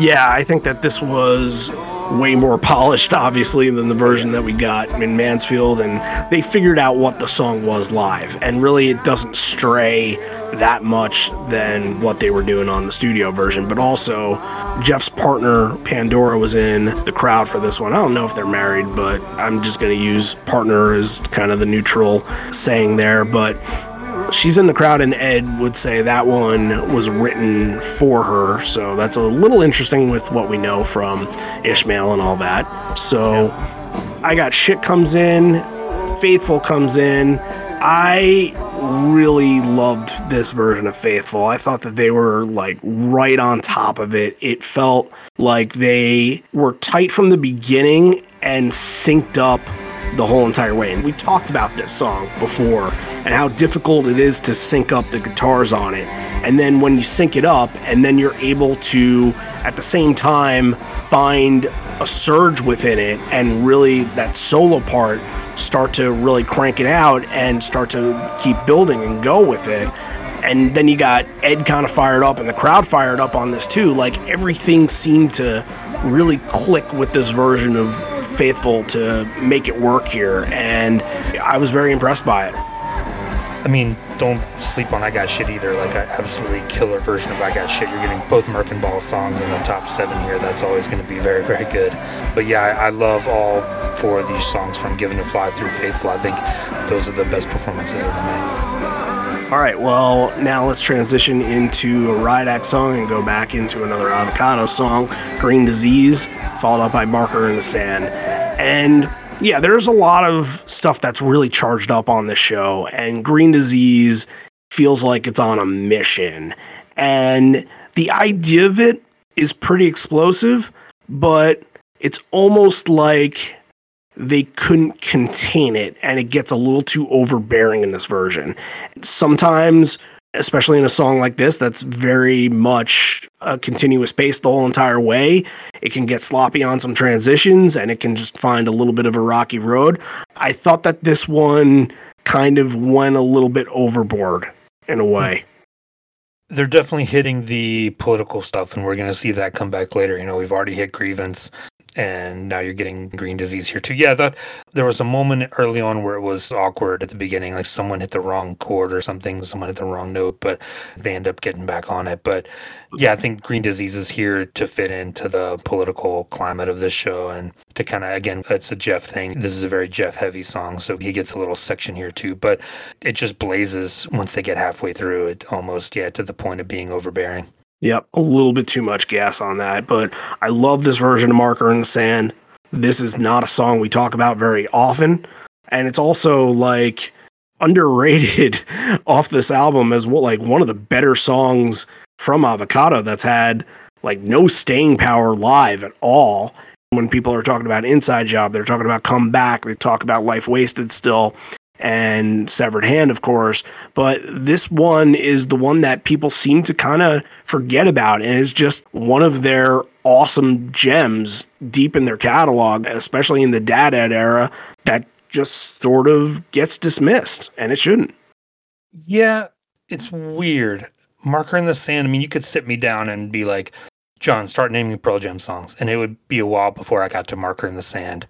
Speaker 1: Yeah, I think that this was way more polished, obviously, than the version that we got in Mansfield, and they figured out what the song was live, and really it doesn't stray that much than what they were doing on the studio version. But also, Jeff's partner Pandora was in the crowd for this one. I don't know if they're married, but I'm just going to use partner as kind of the neutral saying there. But she's in the crowd, and Ed would say that one was written for her. So that's a little interesting with what we know from Ishmael and all that. So I got shit comes in, Faithful comes in. I really loved this version of Faithful. I thought that they were like right on top of it. It felt like they were tight from the beginning and synced up the whole entire way. And we talked about this song before and how difficult it is to sync up the guitars on it. And then when you sync it up, and then you're able to, at the same time, find a surge within it and really that solo part start to really crank it out and start to keep building and go with it. And then you got Ed kind of fired up and the crowd fired up on this too. Like everything seemed to really click with this version of Faithful to make it work here. And I was very impressed by it.
Speaker 4: I mean, don't sleep on I Got Shit either. Like, an absolutely killer version of I Got Shit. You're getting both Merkin Ball songs in the top seven here. That's always going to be very, very good. But yeah, I, I love all four of these songs from Given to Fly through Faithful. I think those are the best performances of the night.
Speaker 1: All right, well, now let's transition into a Riot song and go back into another Avocado song, Green Disease, followed up by Marker in the Sand. And yeah, there's a lot of stuff that's really charged up on this show, and Green Disease feels like it's on a mission. And the idea of it is pretty explosive, but it's almost like they couldn't contain it, and it gets a little too overbearing in this version. Sometimes especially in a song like this that's very much a continuous pace the whole entire way. It can get sloppy on some transitions and it can just find a little bit of a rocky road. I thought that this one kind of went a little bit overboard in a hmm. way.
Speaker 4: They're definitely hitting the political stuff, and we're going to see that come back later. You know, we've already hit grievance and now you're getting green disease here too. Yeah, that there was a moment early on where it was awkward at the beginning, like someone hit the wrong chord or something, someone hit the wrong note, but they end up getting back on it. But yeah, I think green disease is here to fit into the political climate of this show and to kind of again, it's a Jeff thing. This is a very Jeff heavy song, so he gets a little section here too, but it just blazes once they get halfway through it almost yeah to the point of being overbearing.
Speaker 1: Yep, a little bit too much gas on that, but I love this version of Marker in the Sand. This is not a song we talk about very often, and it's also like underrated off this album as well, like one of the better songs from Avocado that's had like no staying power live at all. When people are talking about Inside Job, they're talking about Come Back, they talk about Life Wasted still and Severed Hand, of course. But this one is the one that people seem to kind of forget about and is just one of their awesome gems deep in their catalog, especially in the Dad Ed era, that just sort of gets dismissed, and it shouldn't.
Speaker 4: Yeah, it's weird. Marker in the Sand, I mean, you could sit me down and be like, John, start naming Pearl Jam songs. And it would be a while before I got to Marker in the Sand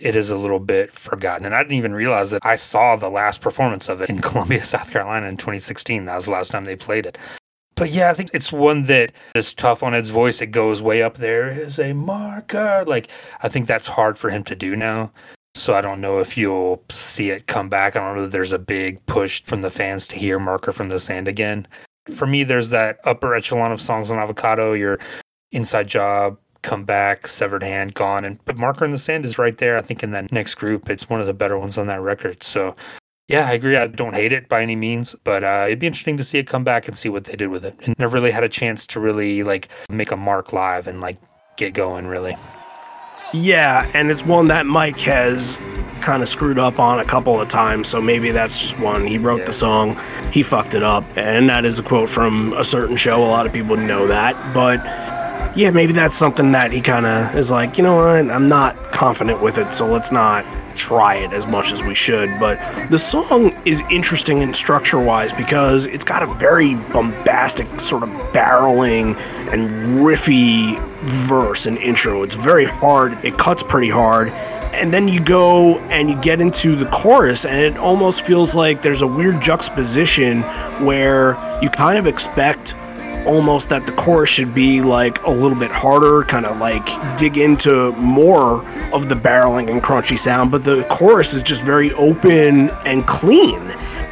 Speaker 4: it is a little bit forgotten. And I didn't even realize that I saw the last performance of it in Columbia, South Carolina in 2016. That was the last time they played it. But yeah, I think it's one that is tough on Ed's voice. It goes way up there is a marker. Like, I think that's hard for him to do now. So I don't know if you'll see it come back. I don't know if there's a big push from the fans to hear Marker from the Sand again. For me, there's that upper echelon of songs on Avocado, your Inside Job, come back, severed hand, gone. And but Marker in the Sand is right there. I think in that next group, it's one of the better ones on that record. So yeah, I agree. I don't hate it by any means, but uh, it'd be interesting to see it come back and see what they did with it. And never really had a chance to really like make a mark live and like get going really.
Speaker 1: Yeah, and it's one that Mike has kind of screwed up on a couple of times, so maybe that's just one. He wrote yeah. the song, he fucked it up, and that is a quote from a certain show. A lot of people know that, but yeah, maybe that's something that he kind of is like, you know what, I'm not confident with it, so let's not try it as much as we should. But the song is interesting in structure wise because it's got a very bombastic, sort of barreling and riffy verse and intro. It's very hard, it cuts pretty hard. And then you go and you get into the chorus, and it almost feels like there's a weird juxtaposition where you kind of expect almost that the chorus should be like a little bit harder, kind of like dig into more of the barreling and crunchy sound, but the chorus is just very open and clean.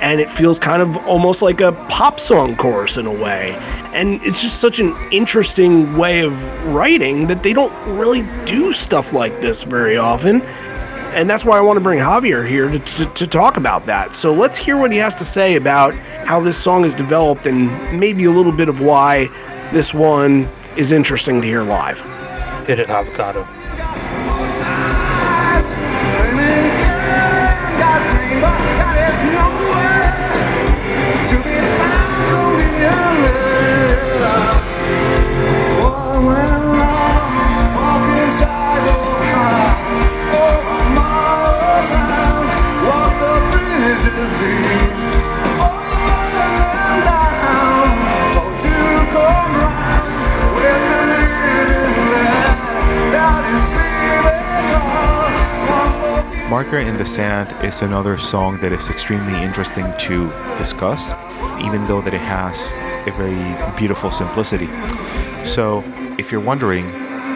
Speaker 1: And it feels kind of almost like a pop song chorus in a way. And it's just such an interesting way of writing that they don't really do stuff like this very often and that's why I want to bring Javier here to, to, to, talk about that. So let's hear what he has to say about how this song is developed and maybe a little bit of why this one is interesting to hear live.
Speaker 4: Hit it, avocado.
Speaker 3: Marker in the Sand is another song that is extremely interesting to discuss, even though that it has a very beautiful simplicity. So, if you're wondering,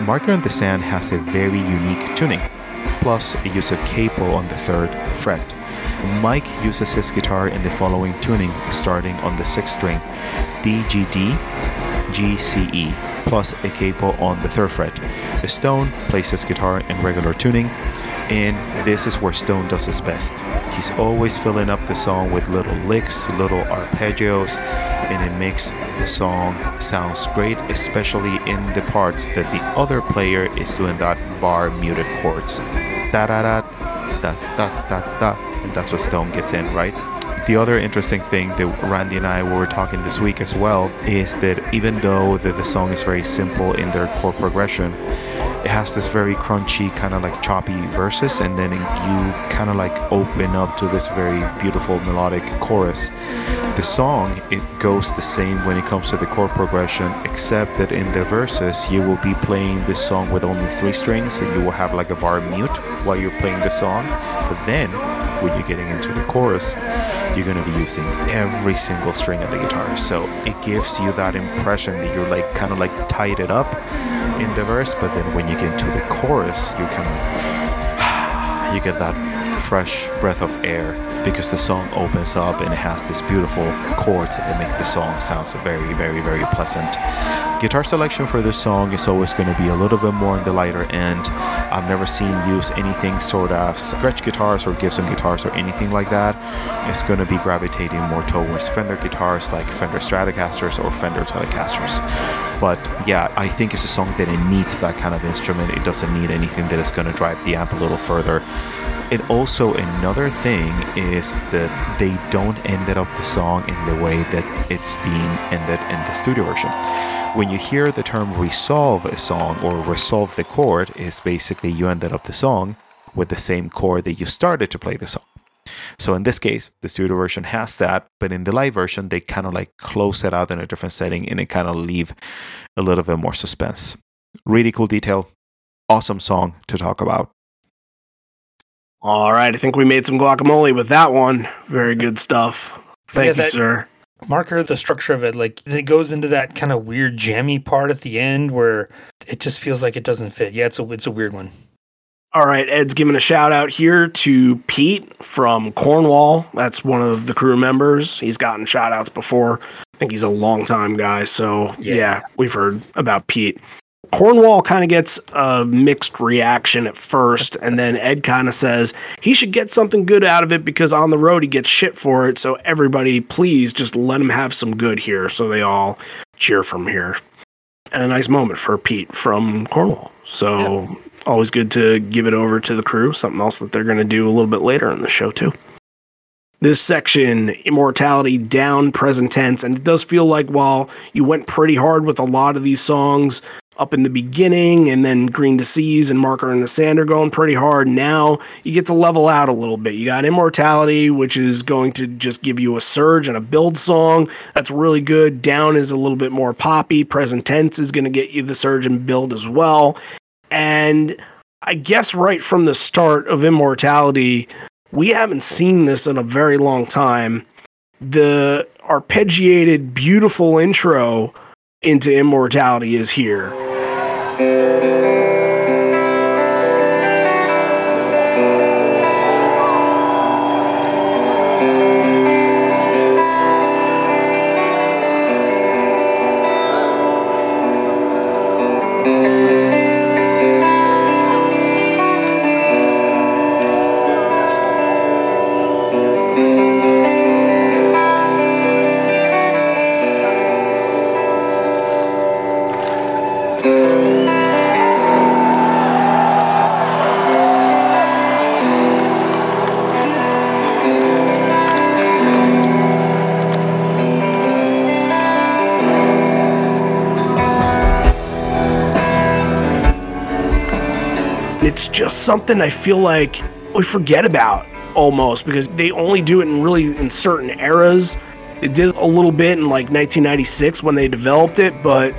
Speaker 3: Marker in the Sand has a very unique tuning. Plus, it uses a capo on the third fret. Mike uses his guitar in the following tuning, starting on the sixth string, D G D G C E, plus a capo on the third fret. Stone plays his guitar in regular tuning, and this is where Stone does his best. He's always filling up the song with little licks, little arpeggios, and it makes the song sounds great, especially in the parts that the other player is doing that bar muted chords. Da da da da da da da and that's what Stone gets in, right? The other interesting thing that Randy and I were talking this week as well is that even though the, the song is very simple in their chord progression, it has this very crunchy kind of like choppy verses and then you kind of like open up to this very beautiful melodic chorus. The song it goes the same when it comes to the chord progression except that in the verses you will be playing this song with only three strings and you will have like a bar mute while you're playing the song. But then when you're getting into the chorus you're going to be using every single string of the guitar. So it gives you that impression that you're like kind of like tied it up in the verse, but then when you get to the chorus, you can you get that fresh breath of air because the song opens up and it has this beautiful chords that make the song sounds very, very, very pleasant. Guitar selection for this song is always going to be a little bit more on the lighter end. I've never seen use anything sort of Gretsch guitars or Gibson guitars or anything like that. It's going to be gravitating more towards Fender guitars like Fender Stratocasters or Fender Telecasters. But yeah, I think it's a song that it needs that kind of instrument. It doesn't need anything that is going to drive the amp a little further. And also another thing is that they don't end up the song in the way that it's being ended in the studio version. When you hear the term resolve a song or resolve the chord, is basically you ended up the song with the same chord that you started to play the song. So in this case, the studio version has that, but in the live version, they kind of like close it out in a different setting and it kind of leave a little bit more suspense. Really cool detail. Awesome song to talk about.
Speaker 1: All right, I think we made some guacamole with that one. Very good stuff. Thank
Speaker 4: Yeah,
Speaker 1: you,
Speaker 4: that-
Speaker 1: sir.
Speaker 4: Marker, the structure of it, like it goes into that kind of weird jammy part at the end where it just feels like it doesn't fit. Yeah, it's a it's a weird one.
Speaker 1: All right, Ed's giving a shout out here to Pete from Cornwall. That's one of the crew members. He's gotten shout outs before. I think he's a long time guy. So, yeah,
Speaker 4: Yeah.
Speaker 1: we've heard about Pete. Cornwall kind of gets a mixed reaction at first, and then Ed kind of says he should get something good out of it because on the road he gets shit for it. So, everybody, please just let him have some good here. So, they all cheer from here. And a nice moment for Pete from Cornwall. So, always good to give it over to the crew. Something else that they're going to do a little bit later in the show, too. This section, immortality down present tense, and it does feel like while you went pretty hard with a lot of these songs, up in the beginning, and then Green Disease and Marker and the Sand are going pretty hard. Now you get to level out a little bit. You got Immortality, which is going to just give you a surge and a build song. That's really good. Down is a little bit more poppy. Present Tense is going to get you the surge and build as well. And I guess right from the start of Immortality, we haven't seen this in a very long time. The arpeggiated, beautiful intro into Immortality is here. It's something I feel like we forget about almost because they only do it in really in certain eras. They did a little bit in like 1996 when they developed it, but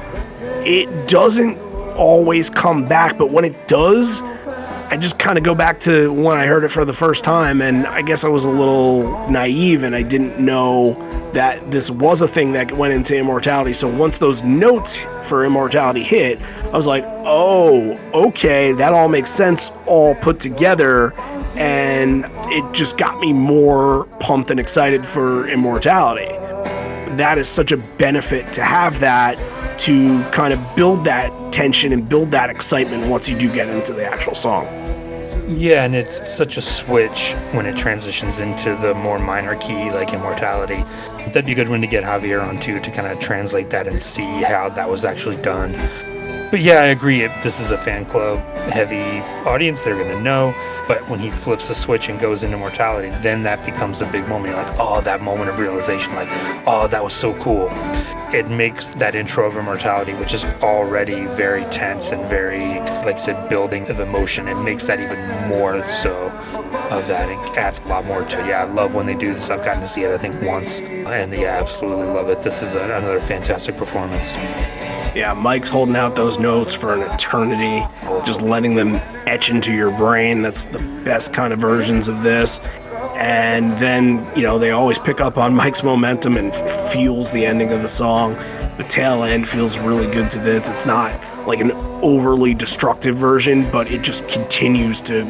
Speaker 1: it doesn't always come back. But when it does, I just kind of go back to when I heard it for the first time, and I guess I was a little naive and I didn't know that this was a thing that went into immortality. So once those notes for immortality hit, I was like, oh, okay, that all makes sense, all put together. And it just got me more pumped and excited for immortality. That is such a benefit to have that to kind of build that tension and build that excitement once you do get into the actual song.
Speaker 4: Yeah, and it's such a switch when it transitions into the more minor key like immortality. That'd be a good one to get Javier on too to kind of translate that and see how that was actually done. But yeah, I agree. This is a fan club heavy audience. They're going to know. But when he flips the switch and goes into mortality, then that becomes a big moment. You're like, oh, that moment of realization. Like, oh, that was so cool. It makes that intro of immortality, which is already very tense and very, like I said, building of emotion. It makes that even more so of that. It adds a lot more to it. Yeah, I love when they do this. I've gotten to see it, I think, once. And yeah, absolutely love it. This is another fantastic performance.
Speaker 1: Yeah, Mike's holding out those notes for an eternity, just letting them etch into your brain. That's the best kind of versions of this. And then, you know, they always pick up on Mike's momentum and fuels the ending of the song. The tail end feels really good to this. It's not like an overly destructive version, but it just continues to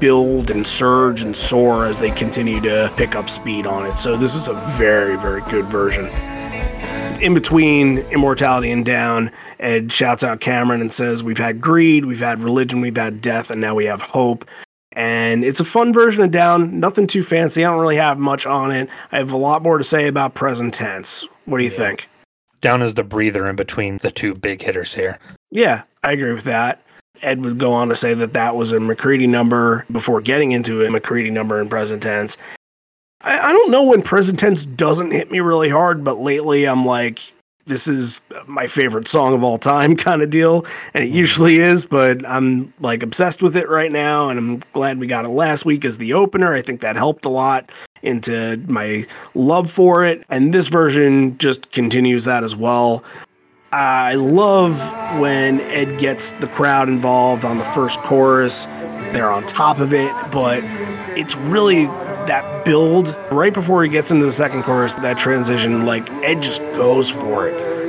Speaker 1: build and surge and soar as they continue to pick up speed on it. So this is a very, very good version in between immortality and down, Ed shouts out Cameron and says, We've had greed, we've had religion, we've had death, and now we have hope. And it's a fun version of down, nothing too fancy. I don't really have much on it. I have a lot more to say about present tense. What do you yeah. think?
Speaker 4: Down is the breather in between the two big hitters here.
Speaker 1: Yeah, I agree with that. Ed would go on to say that that was a McCready number before getting into a McCready number in present tense. I, I don't know when present tense doesn't hit me really hard, but lately I'm like, this is my favorite song of all time kind of deal. And it mm-hmm. usually is, but I'm like obsessed with it right now. And I'm glad we got it last week as the opener. I think that helped a lot into my love for it. And this version just continues that as well. I love when Ed gets the crowd involved on the first chorus. They're on top of it, but it's really that build right before he gets into the second chorus, that transition, like Ed just goes for it.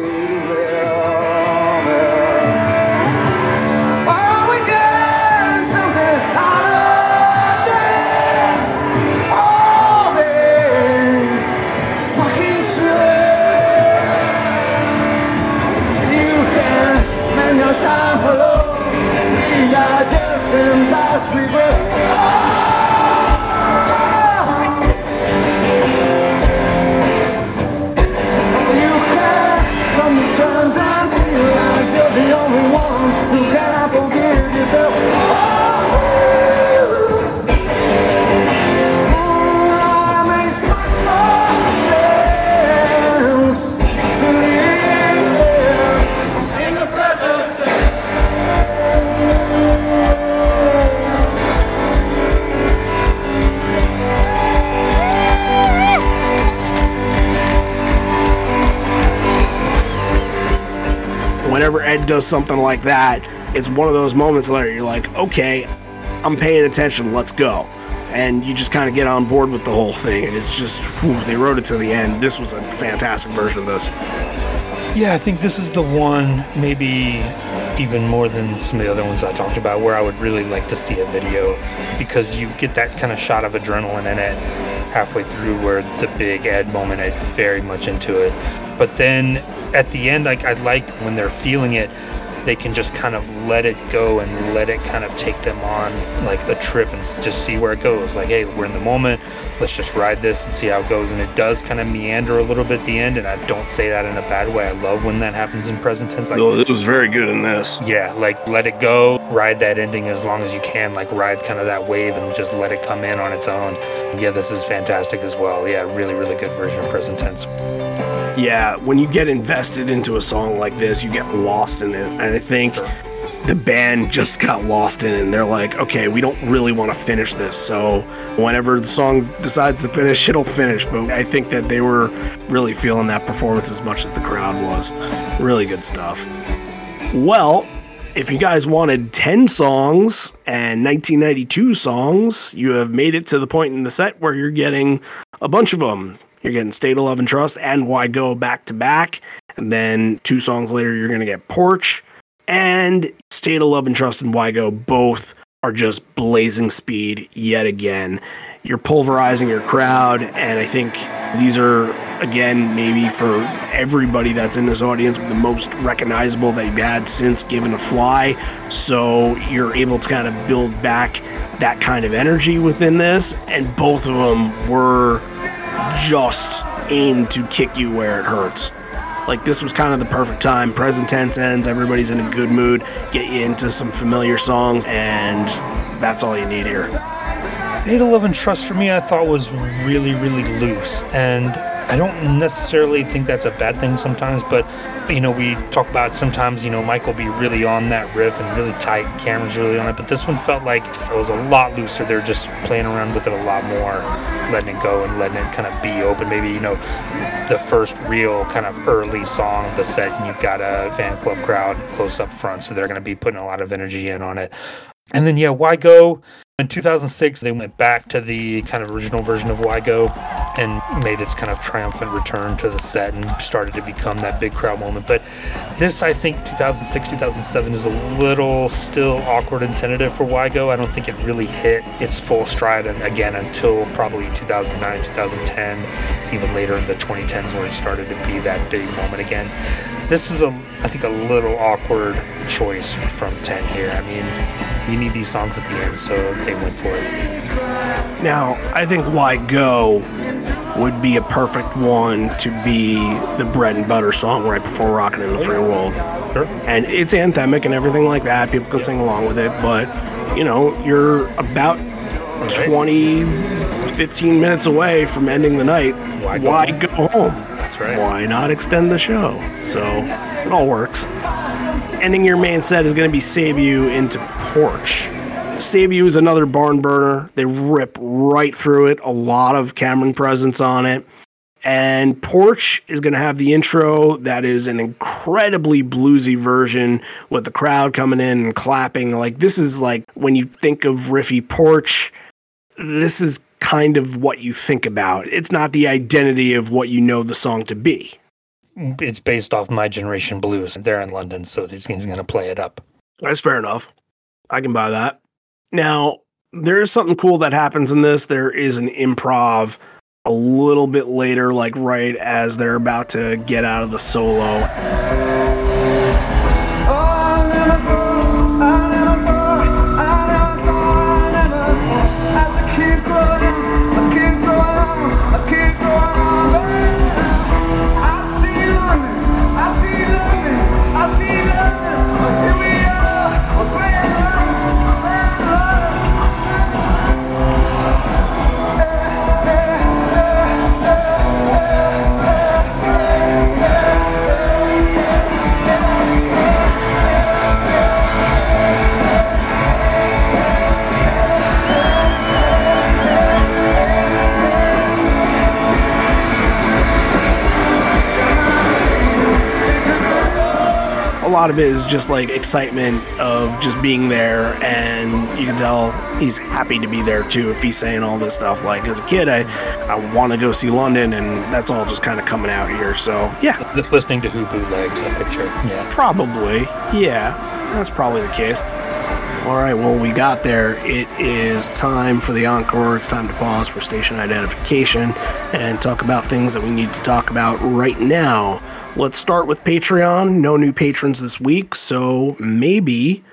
Speaker 1: Does something like that, it's one of those moments where you're like, okay, I'm paying attention, let's go. And you just kind of get on board with the whole thing. And it's just, whew, they wrote it to the end. This was a fantastic version of this.
Speaker 4: Yeah, I think this is the one, maybe even more than some of the other ones I talked about, where I would really like to see a video because you get that kind of shot of adrenaline in it halfway through where the big Ed moment, I'm very much into it. But then at the end, like I like when they're feeling it, they can just kind of let it go and let it kind of take them on like a trip and just see where it goes. Like, hey, we're in the moment. Let's just ride this and see how it goes. And it does kind of meander a little bit at the end. And I don't say that in a bad way. I love when that happens in present tense. Like,
Speaker 1: Oh, it was very good in this.
Speaker 4: yeah, like let it go, ride that ending as long as you can, like ride kind of that wave and just let it come in on its own. Yeah, this is fantastic as well. Yeah, really, really good version of present tense.
Speaker 1: Yeah, when you get invested into a song like this, you get lost in it. And I think the band just got lost in it. And they're like, okay, we don't really want to finish this. So whenever the song decides to finish, it'll finish. But I think that they were really feeling that performance as much as the crowd was. Really good stuff. Well, if you guys wanted 10 songs and 1992 songs, you have made it to the point in the set where you're getting a bunch of them. You're getting State of Love and Trust and Why Go back to back. And then two songs later, you're going to get Porch and State of Love and Trust and Why Go. Both are just blazing speed yet again. You're pulverizing your crowd. And I think these are, again, maybe for everybody that's in this audience, the most recognizable that you've had since Given to Fly. So you're able to kind of build back that kind of energy within this. And both of them were just aim to kick you where it hurts. Like this was kind of the perfect time. Present tense ends, everybody's in a good mood, get you into some familiar songs, and that's all you need here.
Speaker 4: State of Love and Trust for me, I thought was really, really loose. And I don't necessarily think that's a bad thing sometimes, but you know, we talk about sometimes, you know, Mike will be really on that riff and really tight, and Cameron's really on it, but this one felt like it was a lot looser. They're just playing around with it a lot more, letting it go and letting it kind of be open. Maybe, you know, the first real kind of early song of the set, and you've got a fan club crowd close up front, so they're going to be putting a lot of energy in on it. And then, yeah, Why Go? In 2006, they went back to the kind of original version of Why Go and made its kind of triumphant return to the set and started to become that big crowd moment. But this, I think, 2006, 2007 is a little still awkward and tentative for Why Go. I don't think it really hit its full stride, and again, until probably 2009, 2010, even later in the 2010s, where it started to be that big moment again. This is a, I think, a little awkward choice from 10 here. I mean, you need these songs at the end, so they went for it.
Speaker 1: Now, I think Why Go would be a perfect one to be the bread and butter song right before Rockin' in the Free World.
Speaker 4: Sure.
Speaker 1: And it's anthemic and everything like that. People can sing along with it, but you know, you're about 20, 15 minutes away from ending the night.
Speaker 4: Why
Speaker 1: Why,
Speaker 4: go
Speaker 1: go home?
Speaker 4: That's right.
Speaker 1: Why not extend the show? So it all works. Ending your main set is going to be Save You into Porch. Save You is another barn burner. They rip right through it. A lot of Cameron presence on it. And Porch is going to have the intro that is an incredibly bluesy version with the crowd coming in and clapping. Like, this is like when you think of Riffy Porch, this is kind of what you think about. It's not the identity of what you know the song to be.
Speaker 4: It's based off My Generation Blues. They're in London, so he's, going to play it up.
Speaker 1: That's fair enough. I can buy that. Now, there is something cool that happens in this. There is an improv a little bit later, like right as they're about to get out of the solo. Lot of it is just like excitement of just being there, and you can tell he's happy to be there too. If he's saying all this stuff, like as a kid, I I want to go see London, and that's all just kind of coming out here. So yeah,
Speaker 4: Just listening to Who Bootlegs, I picture. Yeah.
Speaker 1: Probably. Yeah, that's probably the case. All right, well, we got there. It is time for the encore. It's time to pause for station identification and talk about things that we need to talk about right now. Let's start with Patreon. No new patrons this week, so maybe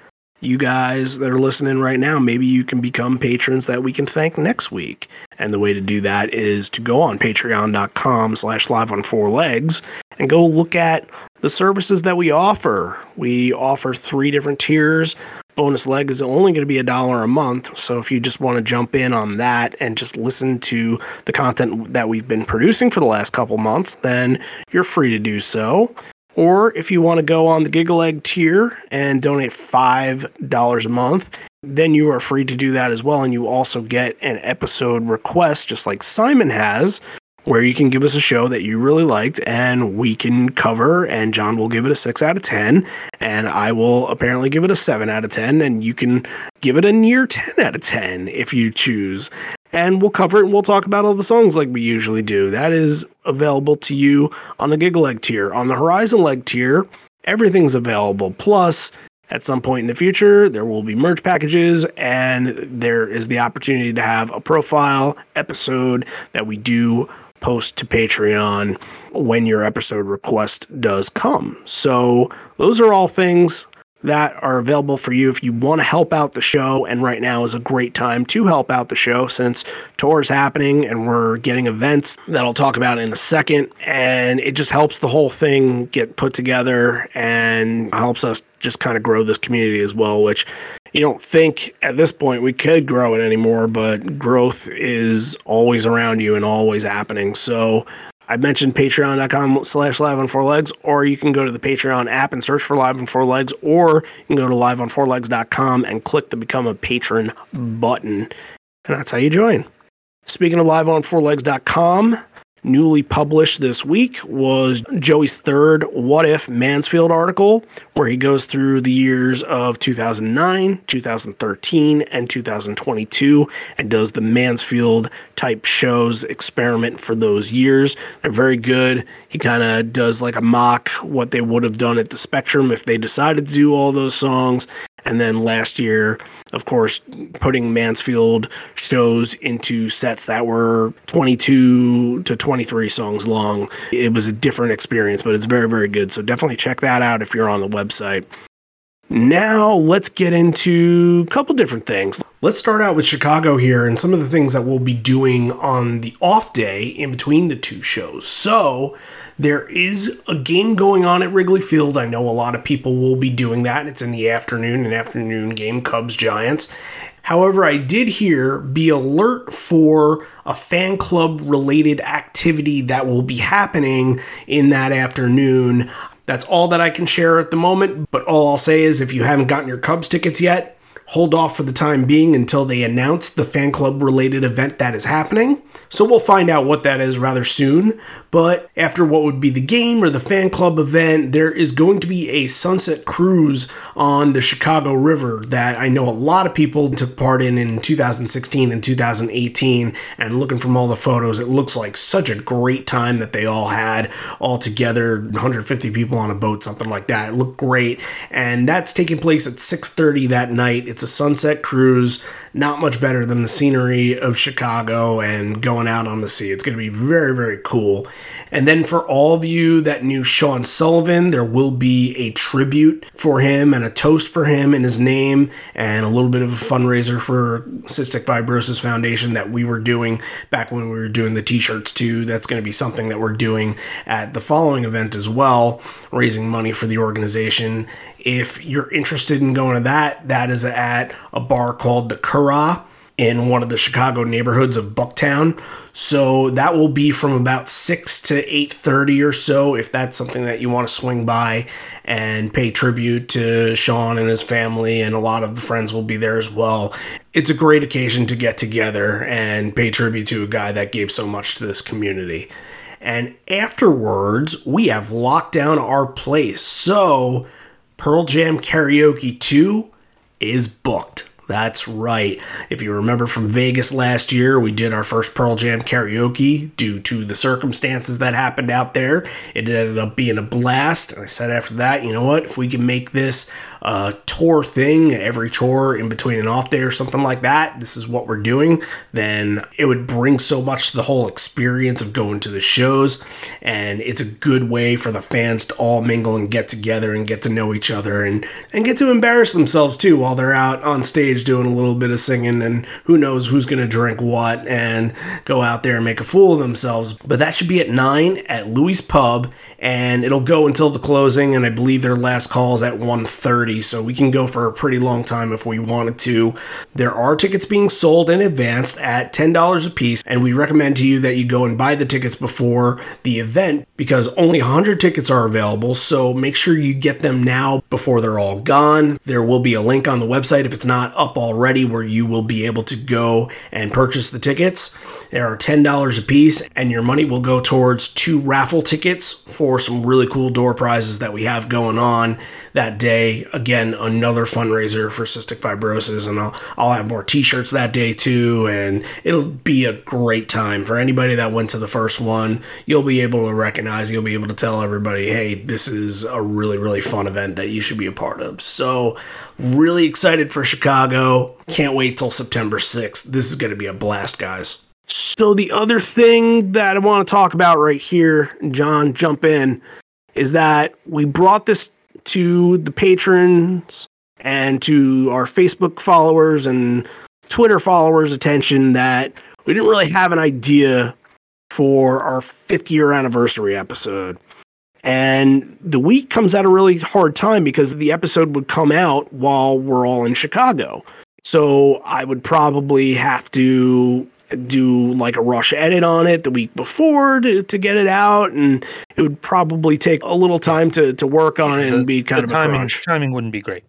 Speaker 1: you guys that are listening right now, maybe you can become patrons that we can thank next week. And the way to do that is to go on patreon.com slash live on four legs and go look at the services that we offer. We offer three different tiers. Bonus leg is only going to be a dollar a month. So if you just want to jump in on that and just listen to the content that we've been producing for the last couple months, then you're free to do so. Or if you want to go on the Giggle Leg tier and donate $5 a month, then you are free to do that as well. And you also get an episode request, just like Simon has, where you can give us a show that you really liked and we can cover. And John will give it a 6 out of 10. And I will apparently give it a 7 out of 10. And you can give it a near 10 out of 10 if you choose and we'll cover it and we'll talk about all the songs like we usually do. That is available to you on the Giggle Leg tier. On the Horizon Leg tier, everything's available. Plus, at some point in the future, there will be merch packages, and there is the opportunity to have a profile episode that we do post to Patreon when your episode request does come. So, those are all things that are available for you if you want to help out the show. And right now is a great time to help out the show since tour is happening and we're getting events that I'll talk about in a second. And it just helps the whole thing get put together and helps us just kind of grow this community as well, which you don't think at this point we could grow it anymore, but growth is always around you and always happening. So I mentioned patreon.com slash live on four legs, or you can go to the Patreon app and search for live on four legs, or you can go to liveonfourlegs.com and click the become a patron button. And that's how you join. Speaking of liveonfourlegs.com, newly published this week was Joey's third What If Mansfield article, where he goes through the years of 2009, 2013, and 2022 and does the Mansfield type shows experiment for those years. They're very good. He kind of does like a mock what they would have done at the Spectrum if they decided to do all those songs. And then last year, of course, putting Mansfield shows into sets that were 22 to 23 songs long. It was a different experience, but it's very, very good. So definitely check that out if you're on the website. Now, let's get into a couple different things. Let's start out with Chicago here and some of the things that we'll be doing on the off day in between the two shows. So, there is a game going on at Wrigley Field. I know a lot of people will be doing that. It's in the afternoon, an afternoon game, Cubs Giants. However, I did hear be alert for a fan club related activity that will be happening in that afternoon. That's all that I can share at the moment, but all I'll say is if you haven't gotten your Cubs tickets yet, hold off for the time being until they announce the fan club related event that is happening. So we'll find out what that is rather soon. But after what would be the game or the fan club event, there is going to be a sunset cruise on the Chicago River that I know a lot of people took part in in 2016 and 2018. And looking from all the photos, it looks like such a great time that they all had all together 150 people on a boat, something like that. It looked great. And that's taking place at 6:30 that night. It's a sunset cruise, not much better than the scenery of Chicago and going out on the sea. It's going to be very, very cool. And then for all of you that knew Sean Sullivan, there will be a tribute for him and a toast for him in his name and a little bit of a fundraiser for Cystic Fibrosis Foundation that we were doing back when we were doing the t-shirts too. That's going to be something that we're doing at the following event as well, raising money for the organization. If you're interested in going to that, that is at a bar called the Curragh in one of the Chicago neighborhoods of Bucktown. So that will be from about 6 to 8:30 or so if that's something that you want to swing by and pay tribute to Sean and his family and a lot of the friends will be there as well. It's a great occasion to get together and pay tribute to a guy that gave so much to this community. And afterwards, we have locked down our place. So Pearl Jam Karaoke 2 is booked. That's right. If you remember from Vegas last year, we did our first Pearl Jam karaoke due to the circumstances that happened out there. It ended up being a blast. And I said after that, you know what? If we can make this a tour thing, every tour in between an off day or something like that, this is what we're doing, then it would bring so much to the whole experience of going to the shows. And it's a good way for the fans to all mingle and get together and get to know each other and, and get to embarrass themselves too while they're out on stage doing a little bit of singing. And who knows who's going to drink what and go out there and make a fool of themselves. But that should be at 9 at Louis Pub and it'll go until the closing and i believe their last call is at 1.30 so we can go for a pretty long time if we wanted to. There are tickets being sold in advance at $10 a piece and we recommend to you that you go and buy the tickets before the event because only 100 tickets are available so make sure you get them now before they're all gone. There will be a link on the website if it's not up already where you will be able to go and purchase the tickets. There are $10 a piece and your money will go towards two raffle tickets for for some really cool door prizes that we have going on that day. Again, another fundraiser for cystic fibrosis, and I'll, I'll have more t shirts that day too. And it'll be a great time for anybody that went to the first one. You'll be able to recognize, you'll be able to tell everybody, hey, this is a really, really fun event that you should be a part of. So, really excited for Chicago. Can't wait till September 6th. This is going to be a blast, guys. So the other thing that I want to talk about right here, John, jump in, is that we brought this to the patrons and to our Facebook followers and Twitter followers' attention that we didn't really have an idea for our fifth year anniversary episode. And the week comes at a really hard time because the episode would come out while we're all in Chicago. So I would probably have to do like a rush edit on it the week before to, to get it out and it would probably take a little time to, to work on it and be kind of
Speaker 4: timing, timing wouldn't be great.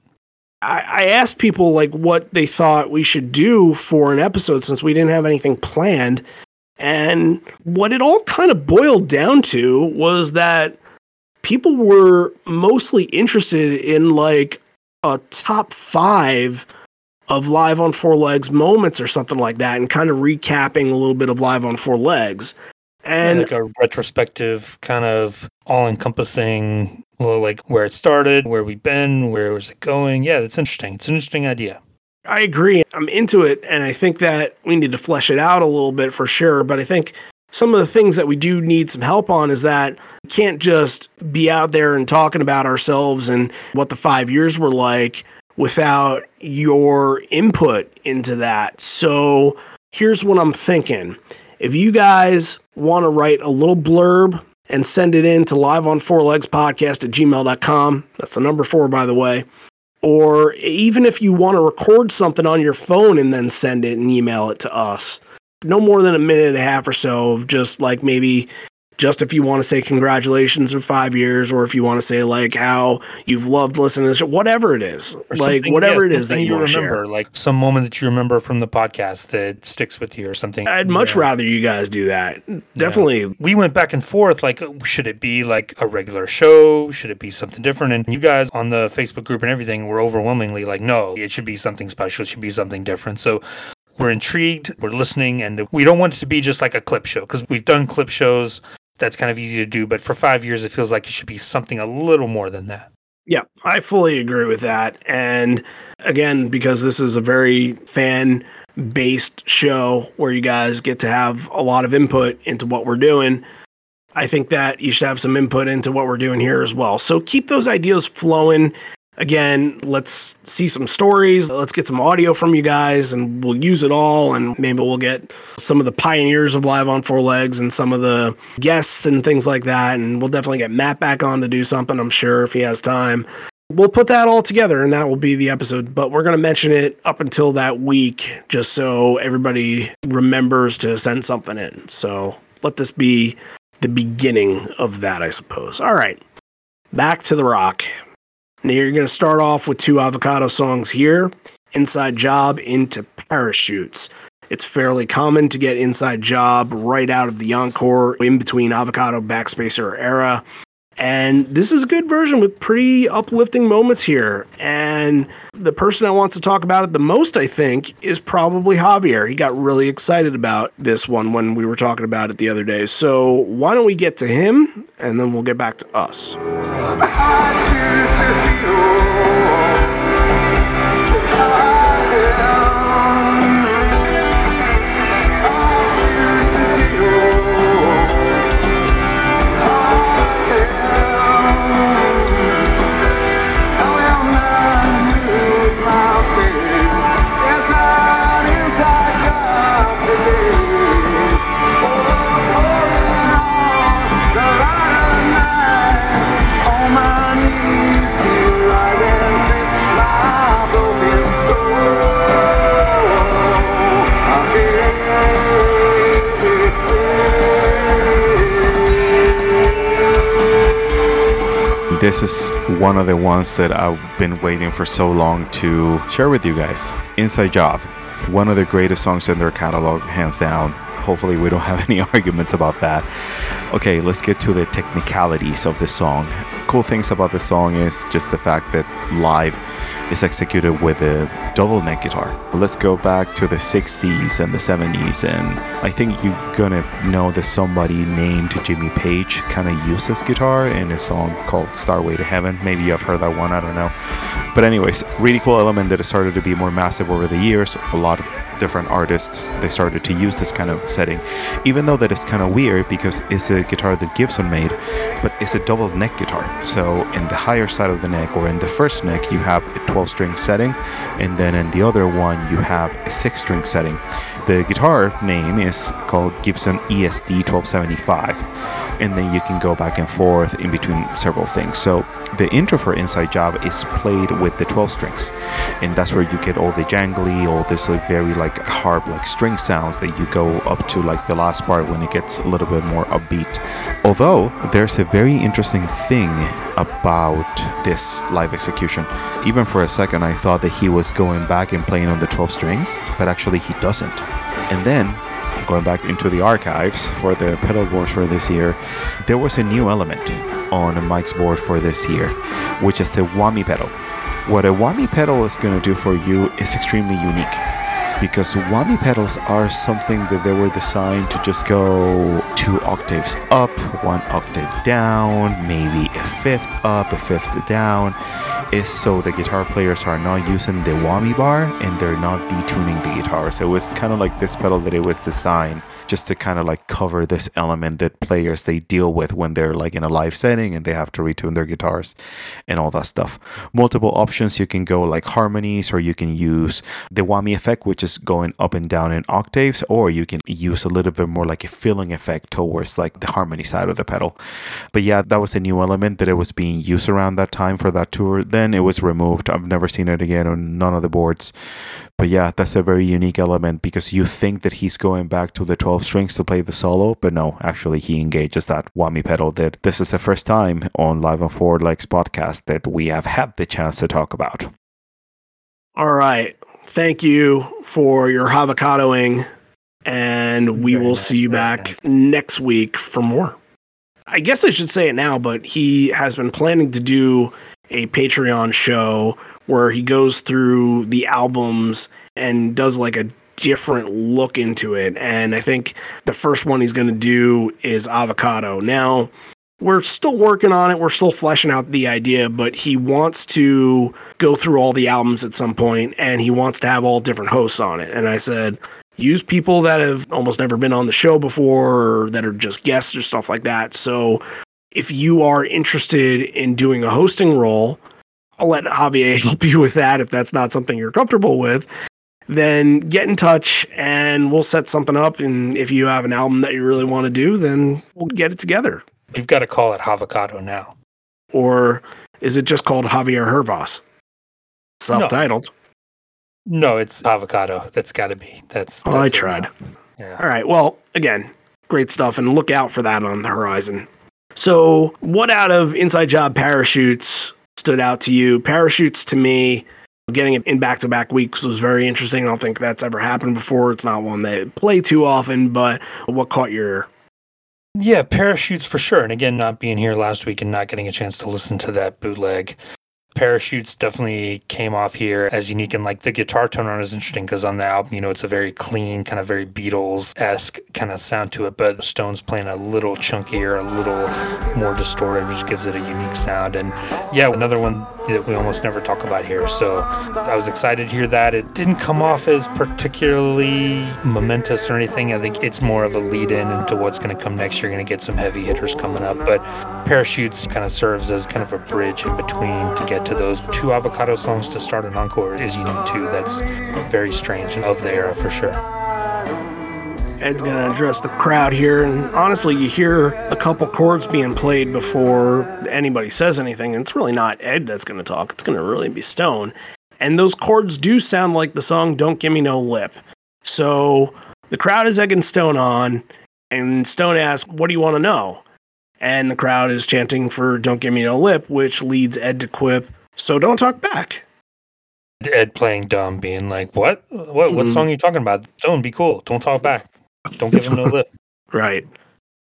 Speaker 1: I, I asked people like what they thought we should do for an episode since we didn't have anything planned. And what it all kind of boiled down to was that people were mostly interested in like a top five of live on four legs moments or something like that and kind of recapping a little bit of live on four legs. And
Speaker 4: like a retrospective kind of all encompassing well like where it started where we've been where was it going? Yeah that's interesting. It's an interesting idea.
Speaker 1: I agree. I'm into it and i think that we need to flesh it out a little bit for sure but i think some of the things that we do need some help on is that we can't just be out there and talking about ourselves and what the five years were like without your input into that. So here's what I'm thinking. If you guys want to write a little blurb and send it in to live on four legs podcast at gmail.com, that's the number four, by the way. Or even if you want to record something on your phone and then send it and email it to us, no more than a minute and a half or so of just like maybe just if you want to say congratulations in five years, or if you want to say like how you've loved listening to this, whatever it is,
Speaker 4: Or
Speaker 1: like whatever
Speaker 4: yeah,
Speaker 1: it is that you want to
Speaker 4: remember
Speaker 1: share.
Speaker 4: like some moment that you remember from the podcast that sticks with you or something
Speaker 1: I'd much
Speaker 4: Yeah.
Speaker 1: rather you guys do that. Definitely.
Speaker 4: we went back and forth like should it be like a regular show should it be something different and you guys on the facebook group and everything were overwhelmingly like no it should be something special it should be something different so we're intrigued we're listening and we don't want it to be just like a clip show because we've done clip shows that's kind of easy to do but for five years it feels like it should be something a little more than that
Speaker 1: Yeah, I fully agree with that. And again, because this is a very fan based show where you guys get to have a lot of input into what we're doing, I think that you should have some input into what we're doing here as well. So keep those ideas flowing. Again, let's see some stories. Let's get some audio from you guys and we'll use it all. And maybe we'll get some of the pioneers of Live on Four Legs and some of the guests and things like that. And we'll definitely get Matt back on to do something, I'm sure, if he has time. We'll put that all together and that will be the episode. But we're going to mention it up until that week just so everybody remembers to send something in. So let this be the beginning of that, I suppose. All right. Back to the rock. Now you're going to start off with two avocado songs here Inside Job into Parachutes. It's fairly common to get Inside Job right out of the encore in between avocado backspacer era. And this is a good version with pretty uplifting moments here. And the person that wants to talk about it the most, I think, is probably Javier. He got really excited about this one when we were talking about it the other day. So why don't we get to him and then we'll get back to us.
Speaker 3: This is one of the ones that I've been waiting for so long to share with you guys. Inside Job, one of the greatest songs in their catalog, hands down. Hopefully, we don't have any arguments about that. Okay, let's get to the technicalities of this song. Cool things about this song is just the fact that live is executed with a double neck guitar. Let's go back to the 60s and the 70s, and I think you're gonna know that somebody named Jimmy Page kind of used this guitar in a song called Stairway to Heaven. Maybe you've heard that one, I don't know. But, anyways, really cool element that has started to be more massive over the years. A lot of different artists they started to use this kind of setting. Even though that is kind of weird because it's a guitar that gibson made but it's a double neck guitar. So in the higher side of the neck or in the first neck you have a 12 string setting and then in the other one you have a 6 string setting the guitar name is called gibson esd 1275 and then you can go back and forth in between several things. So the intro for inside job is played with the 12 strings and that's where you get all the jangly all this like very like harp like string sounds that you go up to like the last part when it gets a little bit more upbeat. Although there's a very interesting thing about this live execution. Even for a second i thought that he was going back and playing on the 12 strings but actually he doesn't. And then going back into the archives for the pedal boards for this year there was a new element on mike's board for this year which is the whammy pedal. What a whammy pedal is going to do for you is extremely unique because whammy pedals are something that they were designed to just go two octaves up, one octave down, maybe a fifth up, a fifth down. Is so the guitar players are not using the whammy bar and they're not detuning the guitar. So it was kind of like this pedal that it was designed just to kind of like cover this element that players they deal with when they're like in a live setting and they have to retune their guitars and all that stuff. Multiple options you can go like harmonies or you can use the whammy effect which is going up and down in octaves or you can use a little bit more like a filling effect towards like the harmony side of the pedal. But yeah, that was a new element that it was being used around that time for that tour. Then it was removed. I've never seen it again on none of the boards. But yeah, that's a very unique element because you think that he's going back to the 12 strings to play the solo, but no, actually he engages that whammy pedal that this is the first time on Live on Four Legs podcast that we have had the chance to talk about.
Speaker 1: All right. Thank you for your avocadoing, and we
Speaker 4: Very
Speaker 1: will
Speaker 4: nice,
Speaker 1: see you back next week for more. I guess I should say it now, but he has been planning to do a Patreon show where he goes through the albums and does like a different look into it. And I think the first one he's going to do is Avocado. Now, we're still working on it. We're still fleshing out the idea, but he wants to go through all the albums at some point and he wants to have all different hosts on it. And I said, use people that have almost never been on the show before or that are just guests or stuff like that. So if you are interested in doing a hosting role, I'll let Javier help you with that if that's not something you're comfortable with. Then get in touch and we'll set something up. And if you have an album that you really want to do, then we'll get it together.
Speaker 4: We've got to call it Avocado now.
Speaker 1: Or is it just called Javier Hervas? Self titled.
Speaker 4: No, it's Avocado. That's got to be. That's.
Speaker 1: Oh, I tried.
Speaker 4: Yeah.
Speaker 1: All right. Well, again, great stuff, and look out for that on the horizon. So, what out of Inside Job parachutes stood out to you? Parachutes to me, getting it in back to back weeks was very interesting. I don't think that's ever happened before. It's not one they play too often, but what caught your
Speaker 4: Yeah, parachutes for sure. And again, not being here last week and not getting a chance to listen to that bootleg. Parachutes definitely came off here as unique and like the guitar tone on it is interesting because on the album, you know, it's a very clean, kind of very Beatles esque kind of sound to it, but the Stones playing a little chunkier, a little more distorted, which gives it a unique sound. And yeah, another one that we almost never talk about here. So I was excited to hear that. It didn't come off as particularly momentous or anything. I think it's more of a lead in into what's going to come next. You're going to get some heavy hitters coming up, but Parachutes kind of serves as kind of a bridge in between to get to those two avocado songs to start an encore is unique too. That's very strange and of the era for sure.
Speaker 1: Ed's going to address the crowd here, and honestly, you hear a couple chords being played before anybody says anything, and it's really not Ed that's going to talk. It's going to really be Stone. And those chords do sound like the song Don't Give Me No Lip. So the crowd is egging Stone on, and Stone asks, What do you want to know? And the crowd is chanting for Don't Give Me No Lip, which leads Ed to quip, So don't talk back.
Speaker 4: Ed playing dumb, being like, "What? What? What
Speaker 1: Mhm.
Speaker 4: song are you talking about? Don't be cool. Don't talk back. Don't give him no lip."
Speaker 1: Right.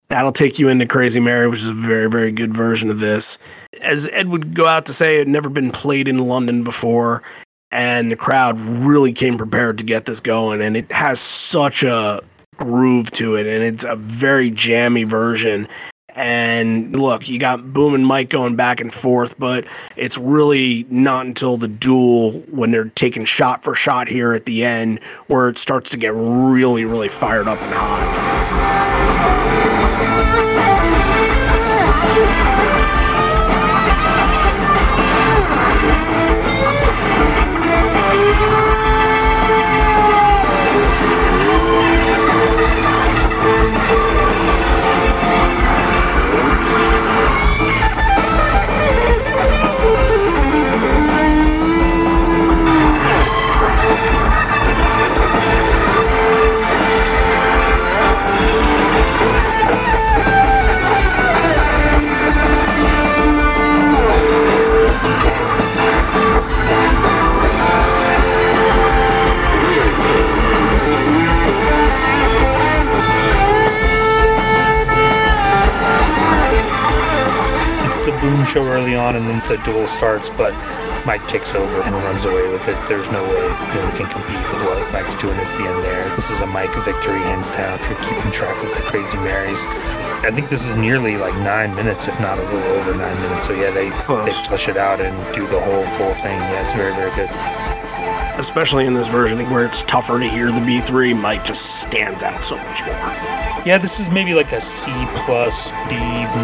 Speaker 1: That'll take you into Crazy Mary, which is a very, very good version of this. As Ed would go out to say, it had never been played in London before, and the crowd really came prepared to get this going, and it has such a groove to it, and it's a very jammy version. And look, you got Boom and Mike going back and forth, but it's really not until the duel when they're taking shot for shot here at the end where it starts to get really, really fired up and hot.
Speaker 4: Show early on, and then the duel starts, but Mike takes over and runs away with it. There's no way you know, we can compete with what Mike's doing at the end there. This is a Mike victory, hands down, if you're keeping track of the Crazy Marys. I think this is nearly like nine minutes, if not a little over nine minutes. So yeah, they they flush it out and do the whole full thing. Yeah, it's very very good.
Speaker 1: Especially in this version where it's tougher to hear the B3, Mike just stands out so much more.
Speaker 4: Yeah, this is maybe like a C plus B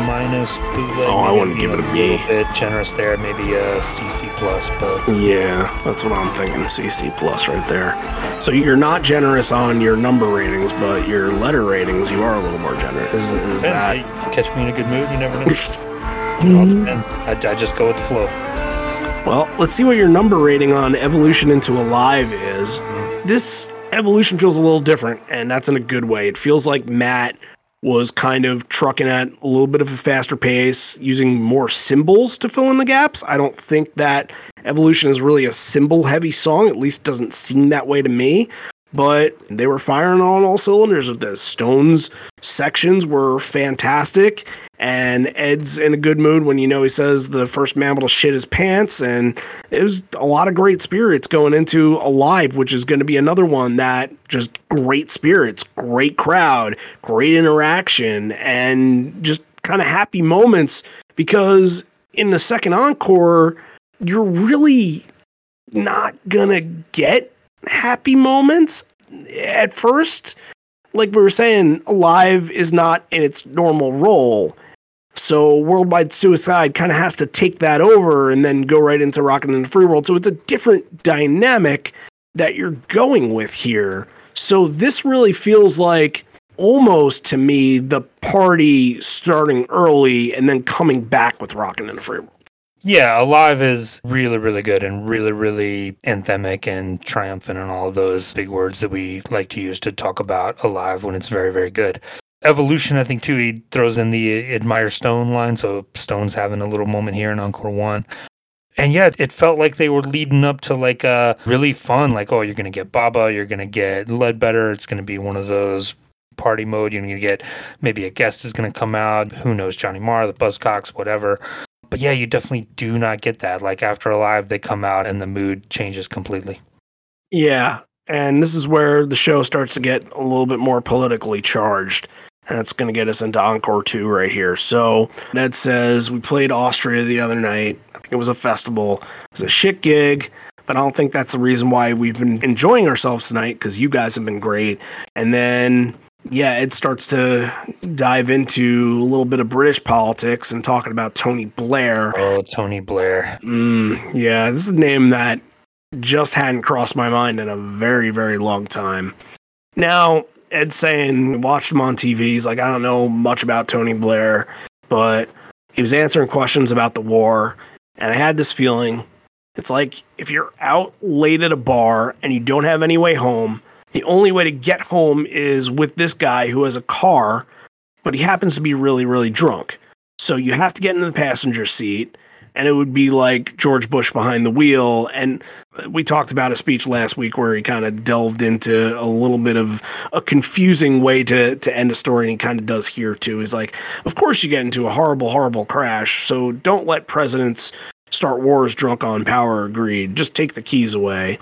Speaker 4: minus bootleg.
Speaker 1: Oh, I wouldn't give it a B.
Speaker 4: little bit generous there, maybe a CC plus, but
Speaker 1: Yeah, that's what I'm thinking. CC plus right there. So you're not generous on your number ratings, but your letter ratings, you are a little more generous. Is, is that?
Speaker 4: Catch me in a good mood, you never know. It all depends. I, I just go with the flow.
Speaker 1: Well, let's see what your number rating on Evolution into Alive is. This evolution feels a little different, and that's in a good way. It feels like Matt was kind of trucking at a little bit of a faster pace, using more cymbals to fill in the gaps. I don't think that Evolution is really a cymbal heavy song, at least doesn't seem that way to me. But they were firing on all cylinders with this. Stones sections were fantastic, and Ed's in a good mood when you know he says the first mammal to shit his pants, and it was a lot of great spirits going into Alive, which is going to be another one that just great spirits, great crowd, great interaction, and just kind of happy moments because in the second encore, you're really not gonna get happy moments at first. Like we were saying, Alive is not in its normal role. So Worldwide Suicide kind of has to take that over and then go right into Rockin' in the Free World. So it's a different dynamic that you're going with here. So this really feels like almost to me the party starting early and then coming back with Rockin' in the Free World.
Speaker 4: Yeah, Alive is really, really good and really, really anthemic and triumphant and all those big words that we like to use to talk about Alive when it's very, very good. Evolution, I think, too, he throws in the Admire Stone line. So Stone's having a little moment here in Encore 1. And yet, it felt like they were leading up to like a really fun, like, oh, you're going to get Baba, you're going to get Ledbetter. It's going to be one of those party mode. You're going to get maybe a guest is going to come out. Who knows, Johnny Marr, the Buzzcocks, whatever. But yeah, you definitely do not get that. Like after Alive, they come out and the mood changes completely.
Speaker 1: Yeah. And this is where the show starts to get a little bit more politically charged. And that's going to get us into Encore 2 right here. So Ned says, We played Austria the other night. I think it was a festival. It was a shit gig, but I don't think that's the reason why we've been enjoying ourselves tonight because you guys have been great. And then, yeah, it starts to dive into a little bit of British politics and talking about Tony Blair.
Speaker 4: Oh, Tony Blair.
Speaker 1: Mm, yeah, this is a name that just hadn't crossed my mind in a very, very long time. Now, Ed's saying, watched him on TV. He's like, I don't know much about Tony Blair, but he was answering questions about the war. And I had this feeling it's like if you're out late at a bar and you don't have any way home, the only way to get home is with this guy who has a car, but he happens to be really, really drunk. So you have to get into the passenger seat and it would be like George Bush behind the wheel. And we talked about a speech last week where he kind of delved into a little bit of a confusing way to to end a story, and he kind of does here too. He's like, of course you get into a horrible, horrible crash, so don't let presidents start wars drunk on power or greed. Just take the keys away.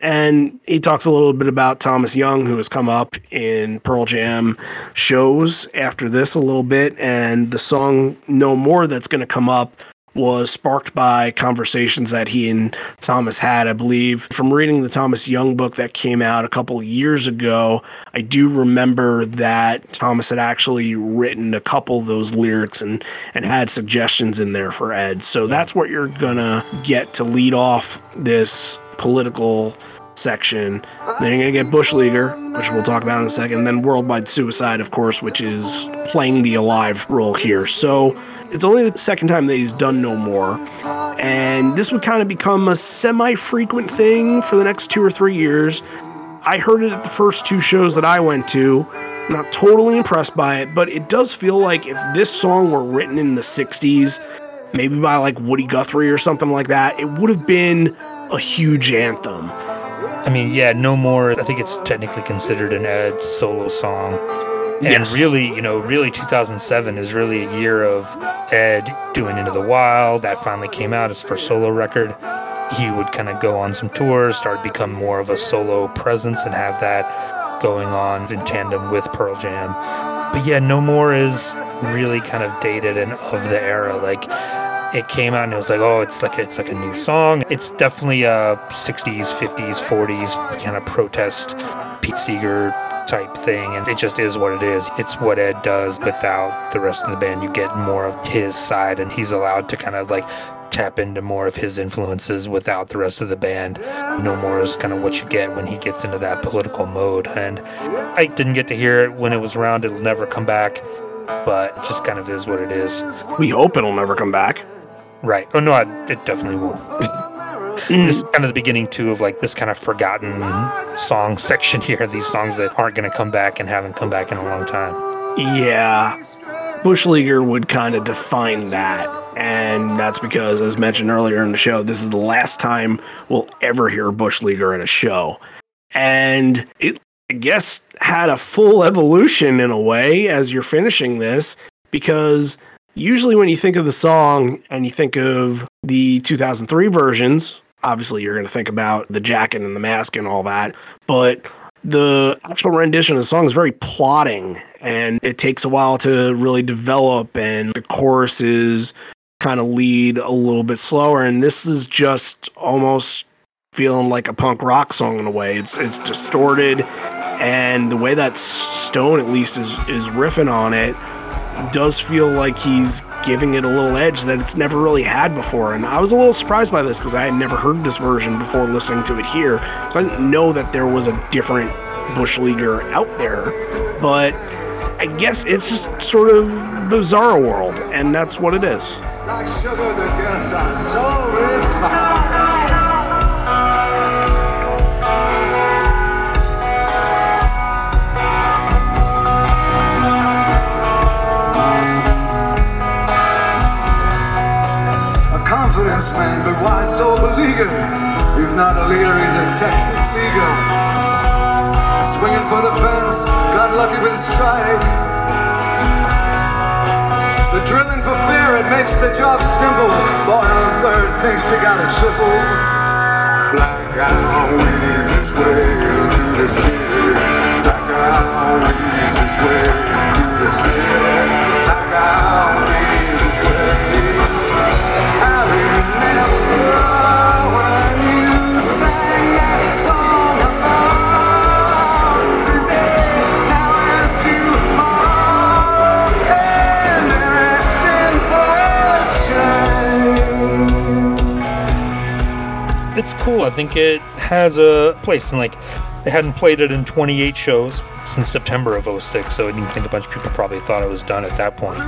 Speaker 1: And he talks a little bit about Thomas Young, who has come up in Pearl Jam shows after this a little bit. And the song No More that's going to come up was sparked by conversations that he and Thomas had, I believe. From reading the Thomas Young book that came out a couple years ago, I do remember that Thomas had actually written a couple of those lyrics and, and had suggestions in there for Ed. So that's what you're gonna get to lead off this political section. Then you're gonna get Bush Leaguer, which we'll talk about in a second. Then Worldwide Suicide, of course, which is playing the alive role here. So it's only the second time that he's done no more. And this would kind of become a semi frequent thing for the next two or three years. I heard it at the first two shows that I went to. Not totally impressed by it, but it does feel like if this song were written in the 60s, maybe by like Woody Guthrie or something like that, it would have been a huge anthem.
Speaker 4: I mean, yeah, no more. I think it's technically considered an Ed solo song. And
Speaker 1: Yes.
Speaker 4: really, you know, really 2007 is really a year of Ed doing Into the Wild. That finally came out, his first solo record. He would kind of go on some tours, start become more of a solo presence and have that going on in tandem with Pearl Jam. But yeah, No More is really kind of dated and of the era. Like it came out and it was like, oh, it's like it's like a new song. It's definitely a 60s, 50s, 40s kind of protest Pete Seeger type thing, and it just is what it is. It's what Ed does without the rest of the band. You get more of his side, and he's allowed to kind of like tap into more of his influences without the rest of the band. No more is kind of what you get when he gets into that political mode. And I didn't get to hear it when it was around. It'll never come back, but it just kind of is what it is.
Speaker 1: We hope it'll never come back.
Speaker 4: Right. Oh no, I, it definitely won't. Mm. this is kind of the beginning too of like this kind of forgotten song section here. These songs that aren't going to come back and haven't come back in a long time.
Speaker 1: Yeah. Bush Leaguer would kind of define that. And that's because, as mentioned earlier in the show, this is the last time we'll ever hear Bush Leaguer at a show. And it, I guess, had a full evolution in a way as you're finishing this, because usually when you think of the song and you think of the 2003 versions, obviously you're going to think about the jacket and the mask and all that. But the actual rendition of the song is very plotting and it takes a while to really develop and the choruses kind of lead a little bit slower and this is just almost feeling like a punk rock song in a way it's it's distorted and the way that stone at least is is riffing on it does feel like he's giving it a little edge that it's never really had before. And I was a little surprised by this because I had never heard this version before listening to it here. So I didn't know that there was a different Bush Leaguer out there. But I guess it's just sort of the bizarre world, and that's what it is.
Speaker 2: Like sugar, man, but why so beleaguered? He's not a leader, he's a Texas leaguer. Swinging for the fence, got lucky with a strike. The drilling for fear, it makes the job simple. Boy on third thinks he got a triple. Black guy weaves his way through the city. Black guy weaves his way through the city. Black guy it's
Speaker 4: cool. I think it has a place, and like they hadn't played it in 28 shows since September of 06, so I didn't think a bunch of people probably thought it was done at that point.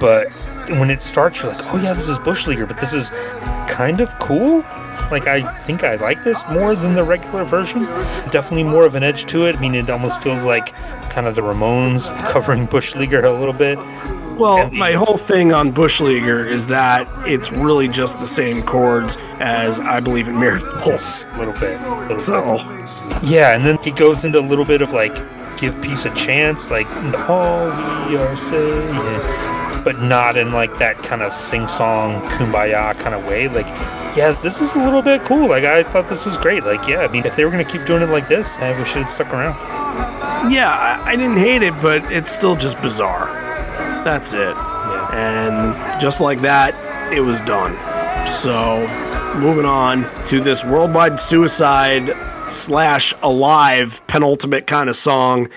Speaker 4: But when it starts, you're like, oh yeah, this is Bush Leaguer, but this is kind of cool. Like I think I like this more than the regular version. Definitely more of an edge to it. I mean, it almost feels like kind of the Ramones covering Bush Leaguer a little bit.
Speaker 1: Well, my whole thing on Bush Leaguer is that it's really just the same chords as I believe in Miracles.
Speaker 4: A little bit. a little bit.
Speaker 1: So,
Speaker 4: Yeah, and then he goes into a little bit of like give peace a chance, like all we are saying, but not in like that kind of sing song kumbaya kind of way. Like, yeah, this is a little bit cool. Like, I thought this was great. Like, yeah, I mean, if they were gonna keep doing it like this, I wish it had stuck around.
Speaker 1: yeah, I, I didn't hate it, but it's still just bizarre. That's it. And just like that, it was done. So, moving on to this worldwide suicide slash alive penultimate kind of song.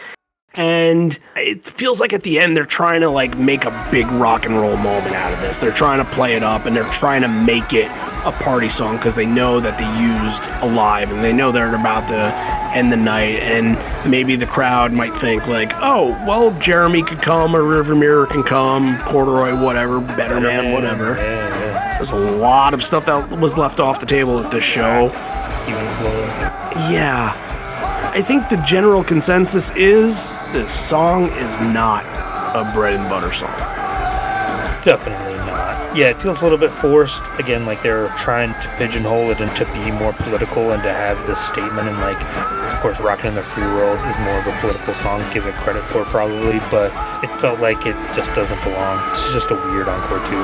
Speaker 1: And it feels like at the end they're trying to like make a big rock and roll moment out of this. They're trying to play it up and they're trying to make it a party song because they know that they used alive and they know they're about to end the night and maybe the crowd might think like, oh, well, Jeremy could come or Rearview Mirror can come, Corduroy, whatever, Better Man, whatever.
Speaker 4: Yeah, yeah.
Speaker 1: There's a lot of stuff that was left off the table at this show. Yeah. I think the general consensus is this song is not a bread and butter song.
Speaker 4: Definitely not. Yeah, it feels a little bit forced. Again, like they're trying to pigeonhole it and to be more political and to have this statement. And like, of course, "Rockin' in the Free World" is more of a political song. Give it credit for probably, but it felt like it just doesn't belong. It's just a weird encore too.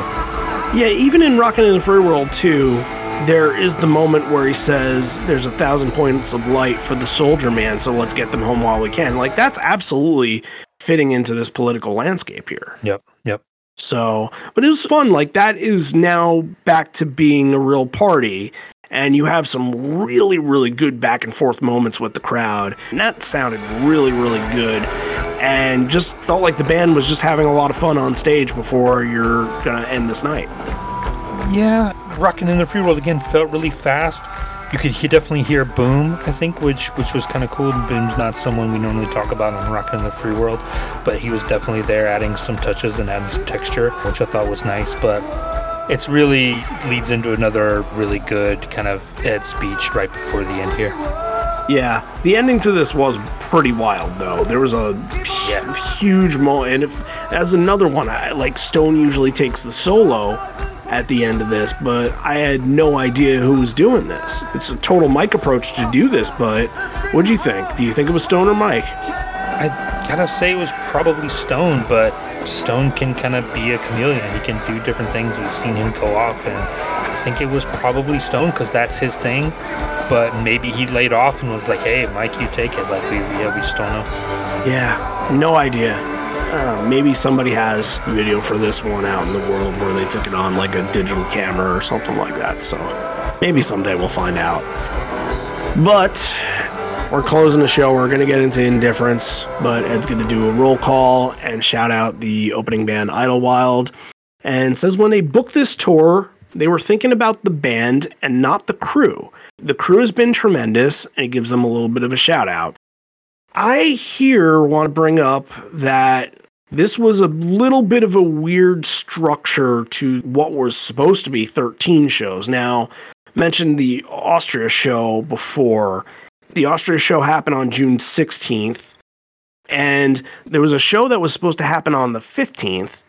Speaker 1: Yeah, even in Rockin' in the Free World 2, there is the moment where he says there's a thousand points of light for the soldier man, so let's get them home while we can. Like that's absolutely fitting into this political landscape here.
Speaker 4: Yep. Yep.
Speaker 1: So, but it was fun. Like that is now back to being a real party. And you have some really, really good back and forth moments with the crowd. And that sounded really, really good. And just felt like the band was just having a lot of fun on stage before you're going to end this night.
Speaker 4: Yeah, "Rockin' in the Free World" again felt really fast. You could he definitely hear Boom, I think, which which was kind of cool. Boom's not someone we normally talk about on Rockin' in the Free World, but he was definitely there, adding some touches and adding some texture, which I thought was nice. But it's really leads into another really good kind of Ed speech right before the end here.
Speaker 1: Yeah, the ending to this was pretty wild, though. There was a
Speaker 4: Yeah.
Speaker 1: huge moment, and if, as another one, I, like Stone usually takes the solo at the end of this, but I had no idea who was doing this. It's a total Mike approach to do this, but what'd you think? Do you think it was Stone or Mike?
Speaker 4: I gotta say it was probably Stone, but Stone can kind of be a chameleon. He can do different things. We've seen him go off, and I think it was probably Stone because that's his thing. But maybe he laid off and was like, "Hey, Mike, you take it." Like we, yeah, we just don't know.
Speaker 1: Yeah, no idea. Maybe somebody has video for this one out in the world where they took it on like a digital camera or something like that. So maybe someday we'll find out. But we're closing the show. We're going to get into indifference, but Ed's going to do a roll call and shout out the opening band Idlewild. And says when they booked this tour, they were thinking about the band and not the crew. The crew has been tremendous, and he gives them a little bit of a shout out. I here want to bring up that this was a little bit of a weird structure to what was supposed to be 13 shows. Now, mentioned the Austria show before. The Austria show happened on June 16th, and there was a show that was supposed to happen on the 15th.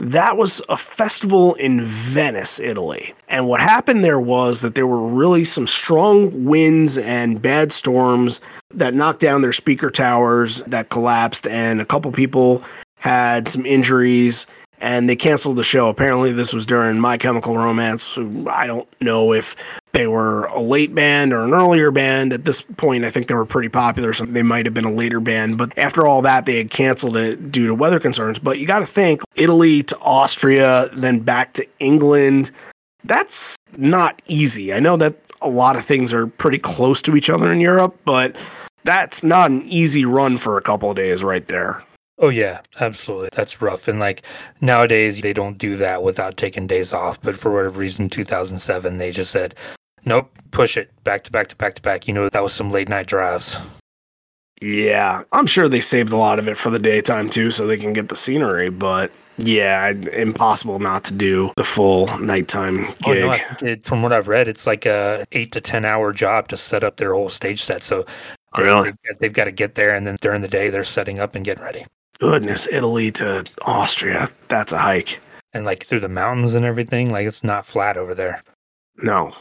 Speaker 1: that was a festival in Venice, Italy. And what happened there was that there were really some strong winds and bad storms that knocked down their speaker towers that collapsed, and a couple people had some injuries and they canceled the show. Apparently, this was during My Chemical Romance. So I don't know if they were a late band or an earlier band. At this point, I think they were pretty popular, so they might have been a later band. But after all that, they had canceled it due to weather concerns. But you got to think Italy to Austria, then back to England. That's not easy. I know that a lot of things are pretty close to each other in Europe, but that's not an easy run for a couple of days right there.
Speaker 4: Oh yeah, absolutely. That's rough. And like nowadays they don't do that without taking days off. But for whatever reason, 2007 they just said, nope, push it back to back to back to back. You know that was some late night drives.
Speaker 1: Yeah, I'm sure they saved a lot of it for the daytime too, so they can get the scenery. But yeah, impossible not to do the full nighttime gig.
Speaker 4: Oh, no, it, from what I've read, it's like a eight to ten hour job to set up their whole stage set. So
Speaker 1: Really?
Speaker 4: they've, they've got to get there, and then during the day they're setting up and getting ready,
Speaker 1: Goodness, Italy to Austria. That's a hike.
Speaker 4: and like through the mountains and everything. Like it's not flat over there.
Speaker 1: No.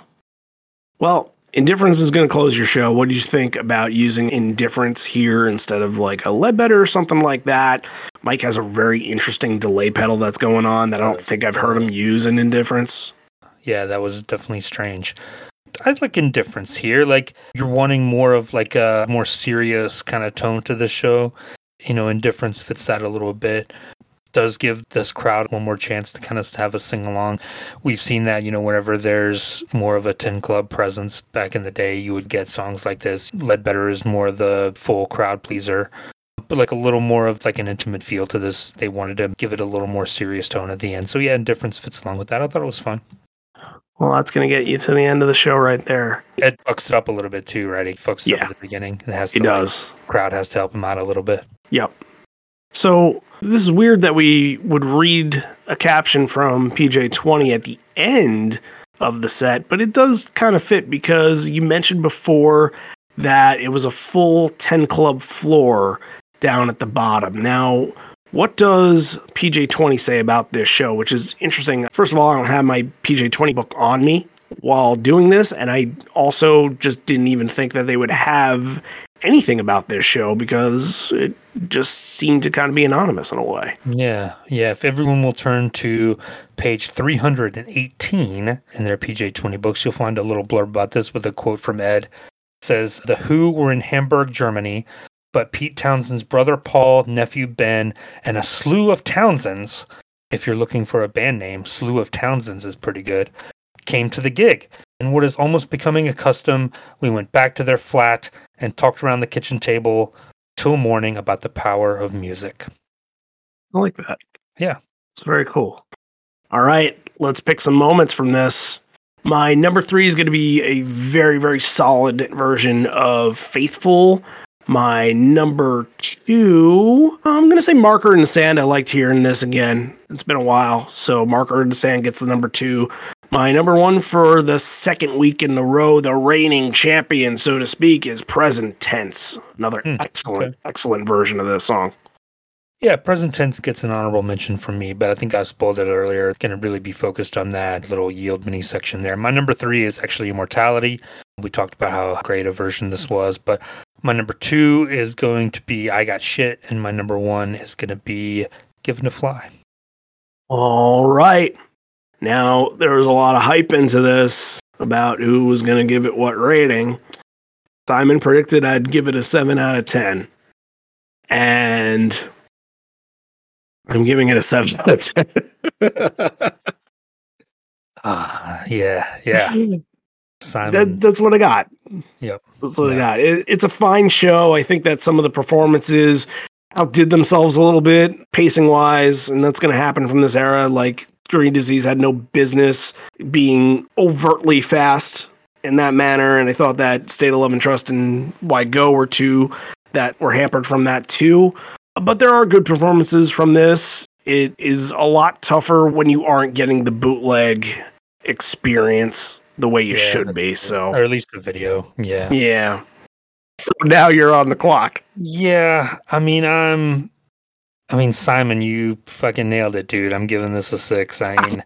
Speaker 1: Well, Indifference is going to close your show. What do you think about using Indifference here instead of like a Ledbetter or something like that? Mike has a very interesting delay pedal that's going on that I don't think I've heard him use in Indifference.
Speaker 4: Yeah, that was definitely strange. I like indifference here. Like you're wanting more of like a more serious kind of tone to the show. You know, indifference fits that a little bit. Does give this crowd one more chance to kind of have a sing along. We've seen that, you know, whenever there's more of a 10 club presence back in the day, you would get songs like this. Ledbetter is more the full crowd pleaser, but like a little more of like an intimate feel to this. They wanted to give it a little more serious tone at the end. So yeah, indifference fits along with that. I thought it was fun.
Speaker 1: Well, that's going to get you to the end of the show right there.
Speaker 4: Ed fucks it up a little bit too, right? He fucks it
Speaker 1: Yeah.
Speaker 4: up at the beginning. It has
Speaker 1: He
Speaker 4: to, like,
Speaker 1: does.
Speaker 4: crowd has to help him out a little bit.
Speaker 1: Yep. So this is weird that we would read a caption from PJ20 at the end of the set, but it does kind of fit because you mentioned before that it was a full 10 club floor down at the bottom. Now, what does PJ20 say about this show, which is interesting? First of all, I don't have my PJ20 book on me while doing this, and I also just didn't even think that they would have anything about this show because it just seemed to kind of be anonymous in a way.
Speaker 4: Yeah, yeah. If everyone will turn to page 318 in their PJ20 books, you'll find a little blurb about this with a quote from Ed. It says, The Who were in Hamburg, Germany, but Pete Townshend's brother Paul, nephew Ben, and a slew of Townshends, if you're looking for a band name, slew of Townshends is pretty good, came to the gig. And what is almost becoming a custom, we went back to their flat and talked around the kitchen table till morning about the power of music.
Speaker 1: I like that.
Speaker 4: Yeah.
Speaker 1: It's very cool. All right, let's pick some moments from this. My number three is going to be a very, very solid version of Faithful. My number two, I'm going to say Marker in the Sand. I liked hearing this again. It's been a while. So Marker in the Sand gets the number two. My number one for the second week in a row, the reigning champion, so to speak, is Present Tense. Another
Speaker 4: Hmm,
Speaker 1: excellent,
Speaker 4: okay.
Speaker 1: excellent version of this song.
Speaker 4: Yeah, present tense gets an honorable mention from me, but I think I spoiled it earlier. Going to really be focused on that little yield mini section there. My number three is actually Immortality. We talked about how great a version this was, but my number two is going to be I Got Shit, and my number one is going to be Given to Fly.
Speaker 1: All right. Now, there was a lot of hype into this about who was going to give it what rating. Simon predicted I'd give it a 7 out of 10. And I'm giving it a 7 out of 10.
Speaker 4: Ah, yeah, yeah. Simon.
Speaker 1: that, that's what I got.
Speaker 4: Yep.
Speaker 1: That's what I got. It, it's a fine show. I think that some of the performances outdid themselves a little bit, pacing wise, and that's going to happen from this era. Like Green Disease had no business being overtly fast in that manner, and I thought that State of Love and Trust and Why Go were two that were hampered from that too. But there are good performances from this. It is a lot tougher when you aren't getting the bootleg experience the way you
Speaker 4: Yeah,
Speaker 1: should be. So
Speaker 4: or at least the video. Yeah.
Speaker 1: yeah. So now you're on the clock.
Speaker 4: Yeah, I mean, I'm I mean, Simon, you fucking nailed it, dude. I'm giving this a six. I mean,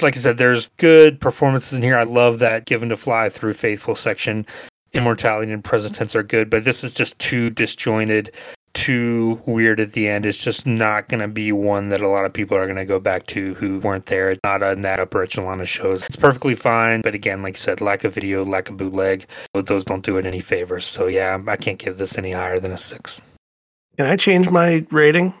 Speaker 4: like I said, there's good performances in here. I love that Given to Fly through Faithful section. Immortality and Present Tense are good, but this is just too disjointed, too weird at the end. It's just not going to be one that a lot of people are going to go back to who weren't there. It's not in that upper echelon of shows. It's perfectly fine, but again, like I said, lack of video, lack of bootleg, those don't do it any favors. So yeah, I can't give this any higher than a six.
Speaker 1: Can I change my rating?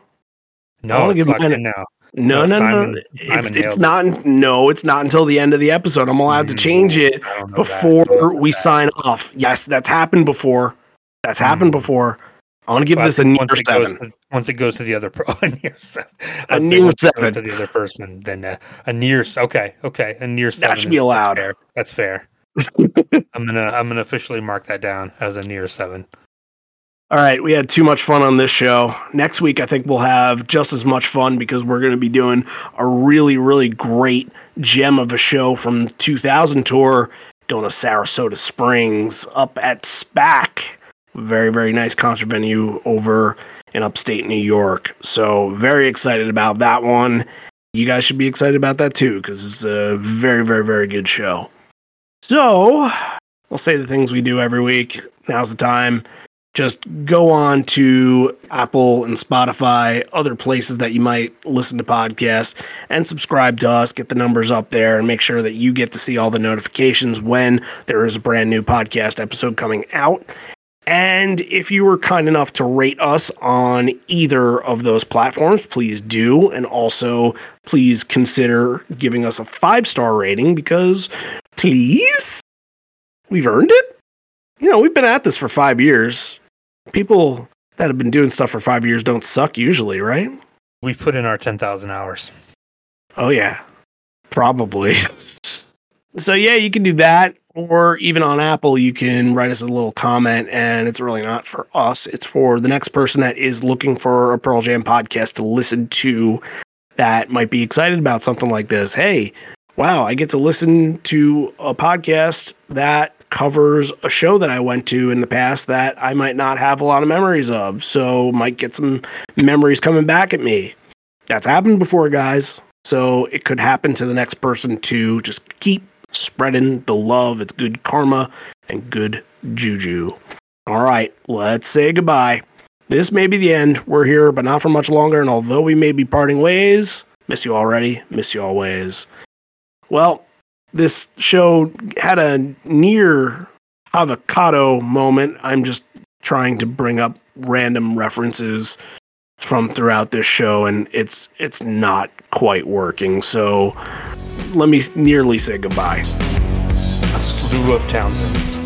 Speaker 1: I
Speaker 4: No,
Speaker 1: give
Speaker 4: locked
Speaker 1: mine a-
Speaker 4: now.
Speaker 1: No,
Speaker 4: No,
Speaker 1: no, no.
Speaker 4: Simon-
Speaker 1: no.
Speaker 4: Simon
Speaker 1: It's
Speaker 4: nailed
Speaker 1: it's
Speaker 4: it.
Speaker 1: not. No, it's not until the end of the episode. I'm allowed to change
Speaker 4: Mm,
Speaker 1: it
Speaker 4: I don't know that. I don't
Speaker 1: before we
Speaker 4: that.
Speaker 1: sign off. Yes, that's happened before. That's happened
Speaker 4: Mm.
Speaker 1: before. I want to give
Speaker 4: I
Speaker 1: this a near
Speaker 4: once
Speaker 1: seven.
Speaker 4: to- once it goes to the other pro, a near seven.
Speaker 1: A near
Speaker 4: once it goes
Speaker 1: seven.
Speaker 4: to the other person. Then uh, a near. Okay, okay, a near seven.
Speaker 1: That should be allowed.
Speaker 4: That's fair. That's fair. I'm gonna I'm gonna officially mark that down as a near seven.
Speaker 1: All right, we had too much fun on this show. Next week, I think we'll have just as much fun because we're going to be doing a really, really great gem of a show from 2000 tour going to Saratoga Springs up at SPAC. Very, very nice concert venue over in upstate New York. So, very excited about that one. You guys should be excited about that too because it's a very, very, very good show. So, I'll say the things we do every week. Now's the time just go on to Apple and Spotify, other places that you might listen to podcasts, and subscribe to us. Get the numbers up there and make sure that you get to see all the notifications when there is a brand new podcast episode coming out. And if you were kind enough to rate us on either of those platforms, please do. And also, please consider giving us a five star rating because, please, we've earned it. You know, we've been at this for five years people that have been doing stuff for five years don't suck usually, right?
Speaker 4: We've put in our ten thousand hours.
Speaker 1: Oh yeah, probably. so yeah, you can do that, or even on Apple, you can write us a little comment, and it's really not for us; it's for the next person that is looking for a Pearl Jam podcast to listen to, that might be excited about something like this. Hey, wow, I get to listen to a podcast that covers a show that I went to in the past that I might not have a lot of memories of. So might get some memories coming back at me. That's happened before, guys. So it could happen to the next person too. Just keep spreading the love. It's good karma and good juju. All right, let's say goodbye. This may be the end. We're here, but not for much longer. And although we may be parting ways, miss you already, miss you always. Well, this show had a near avocado moment. I'm just trying to bring up random references from throughout this show and it's it's not quite working. So let me nearly say goodbye.
Speaker 4: A slew of Townshends.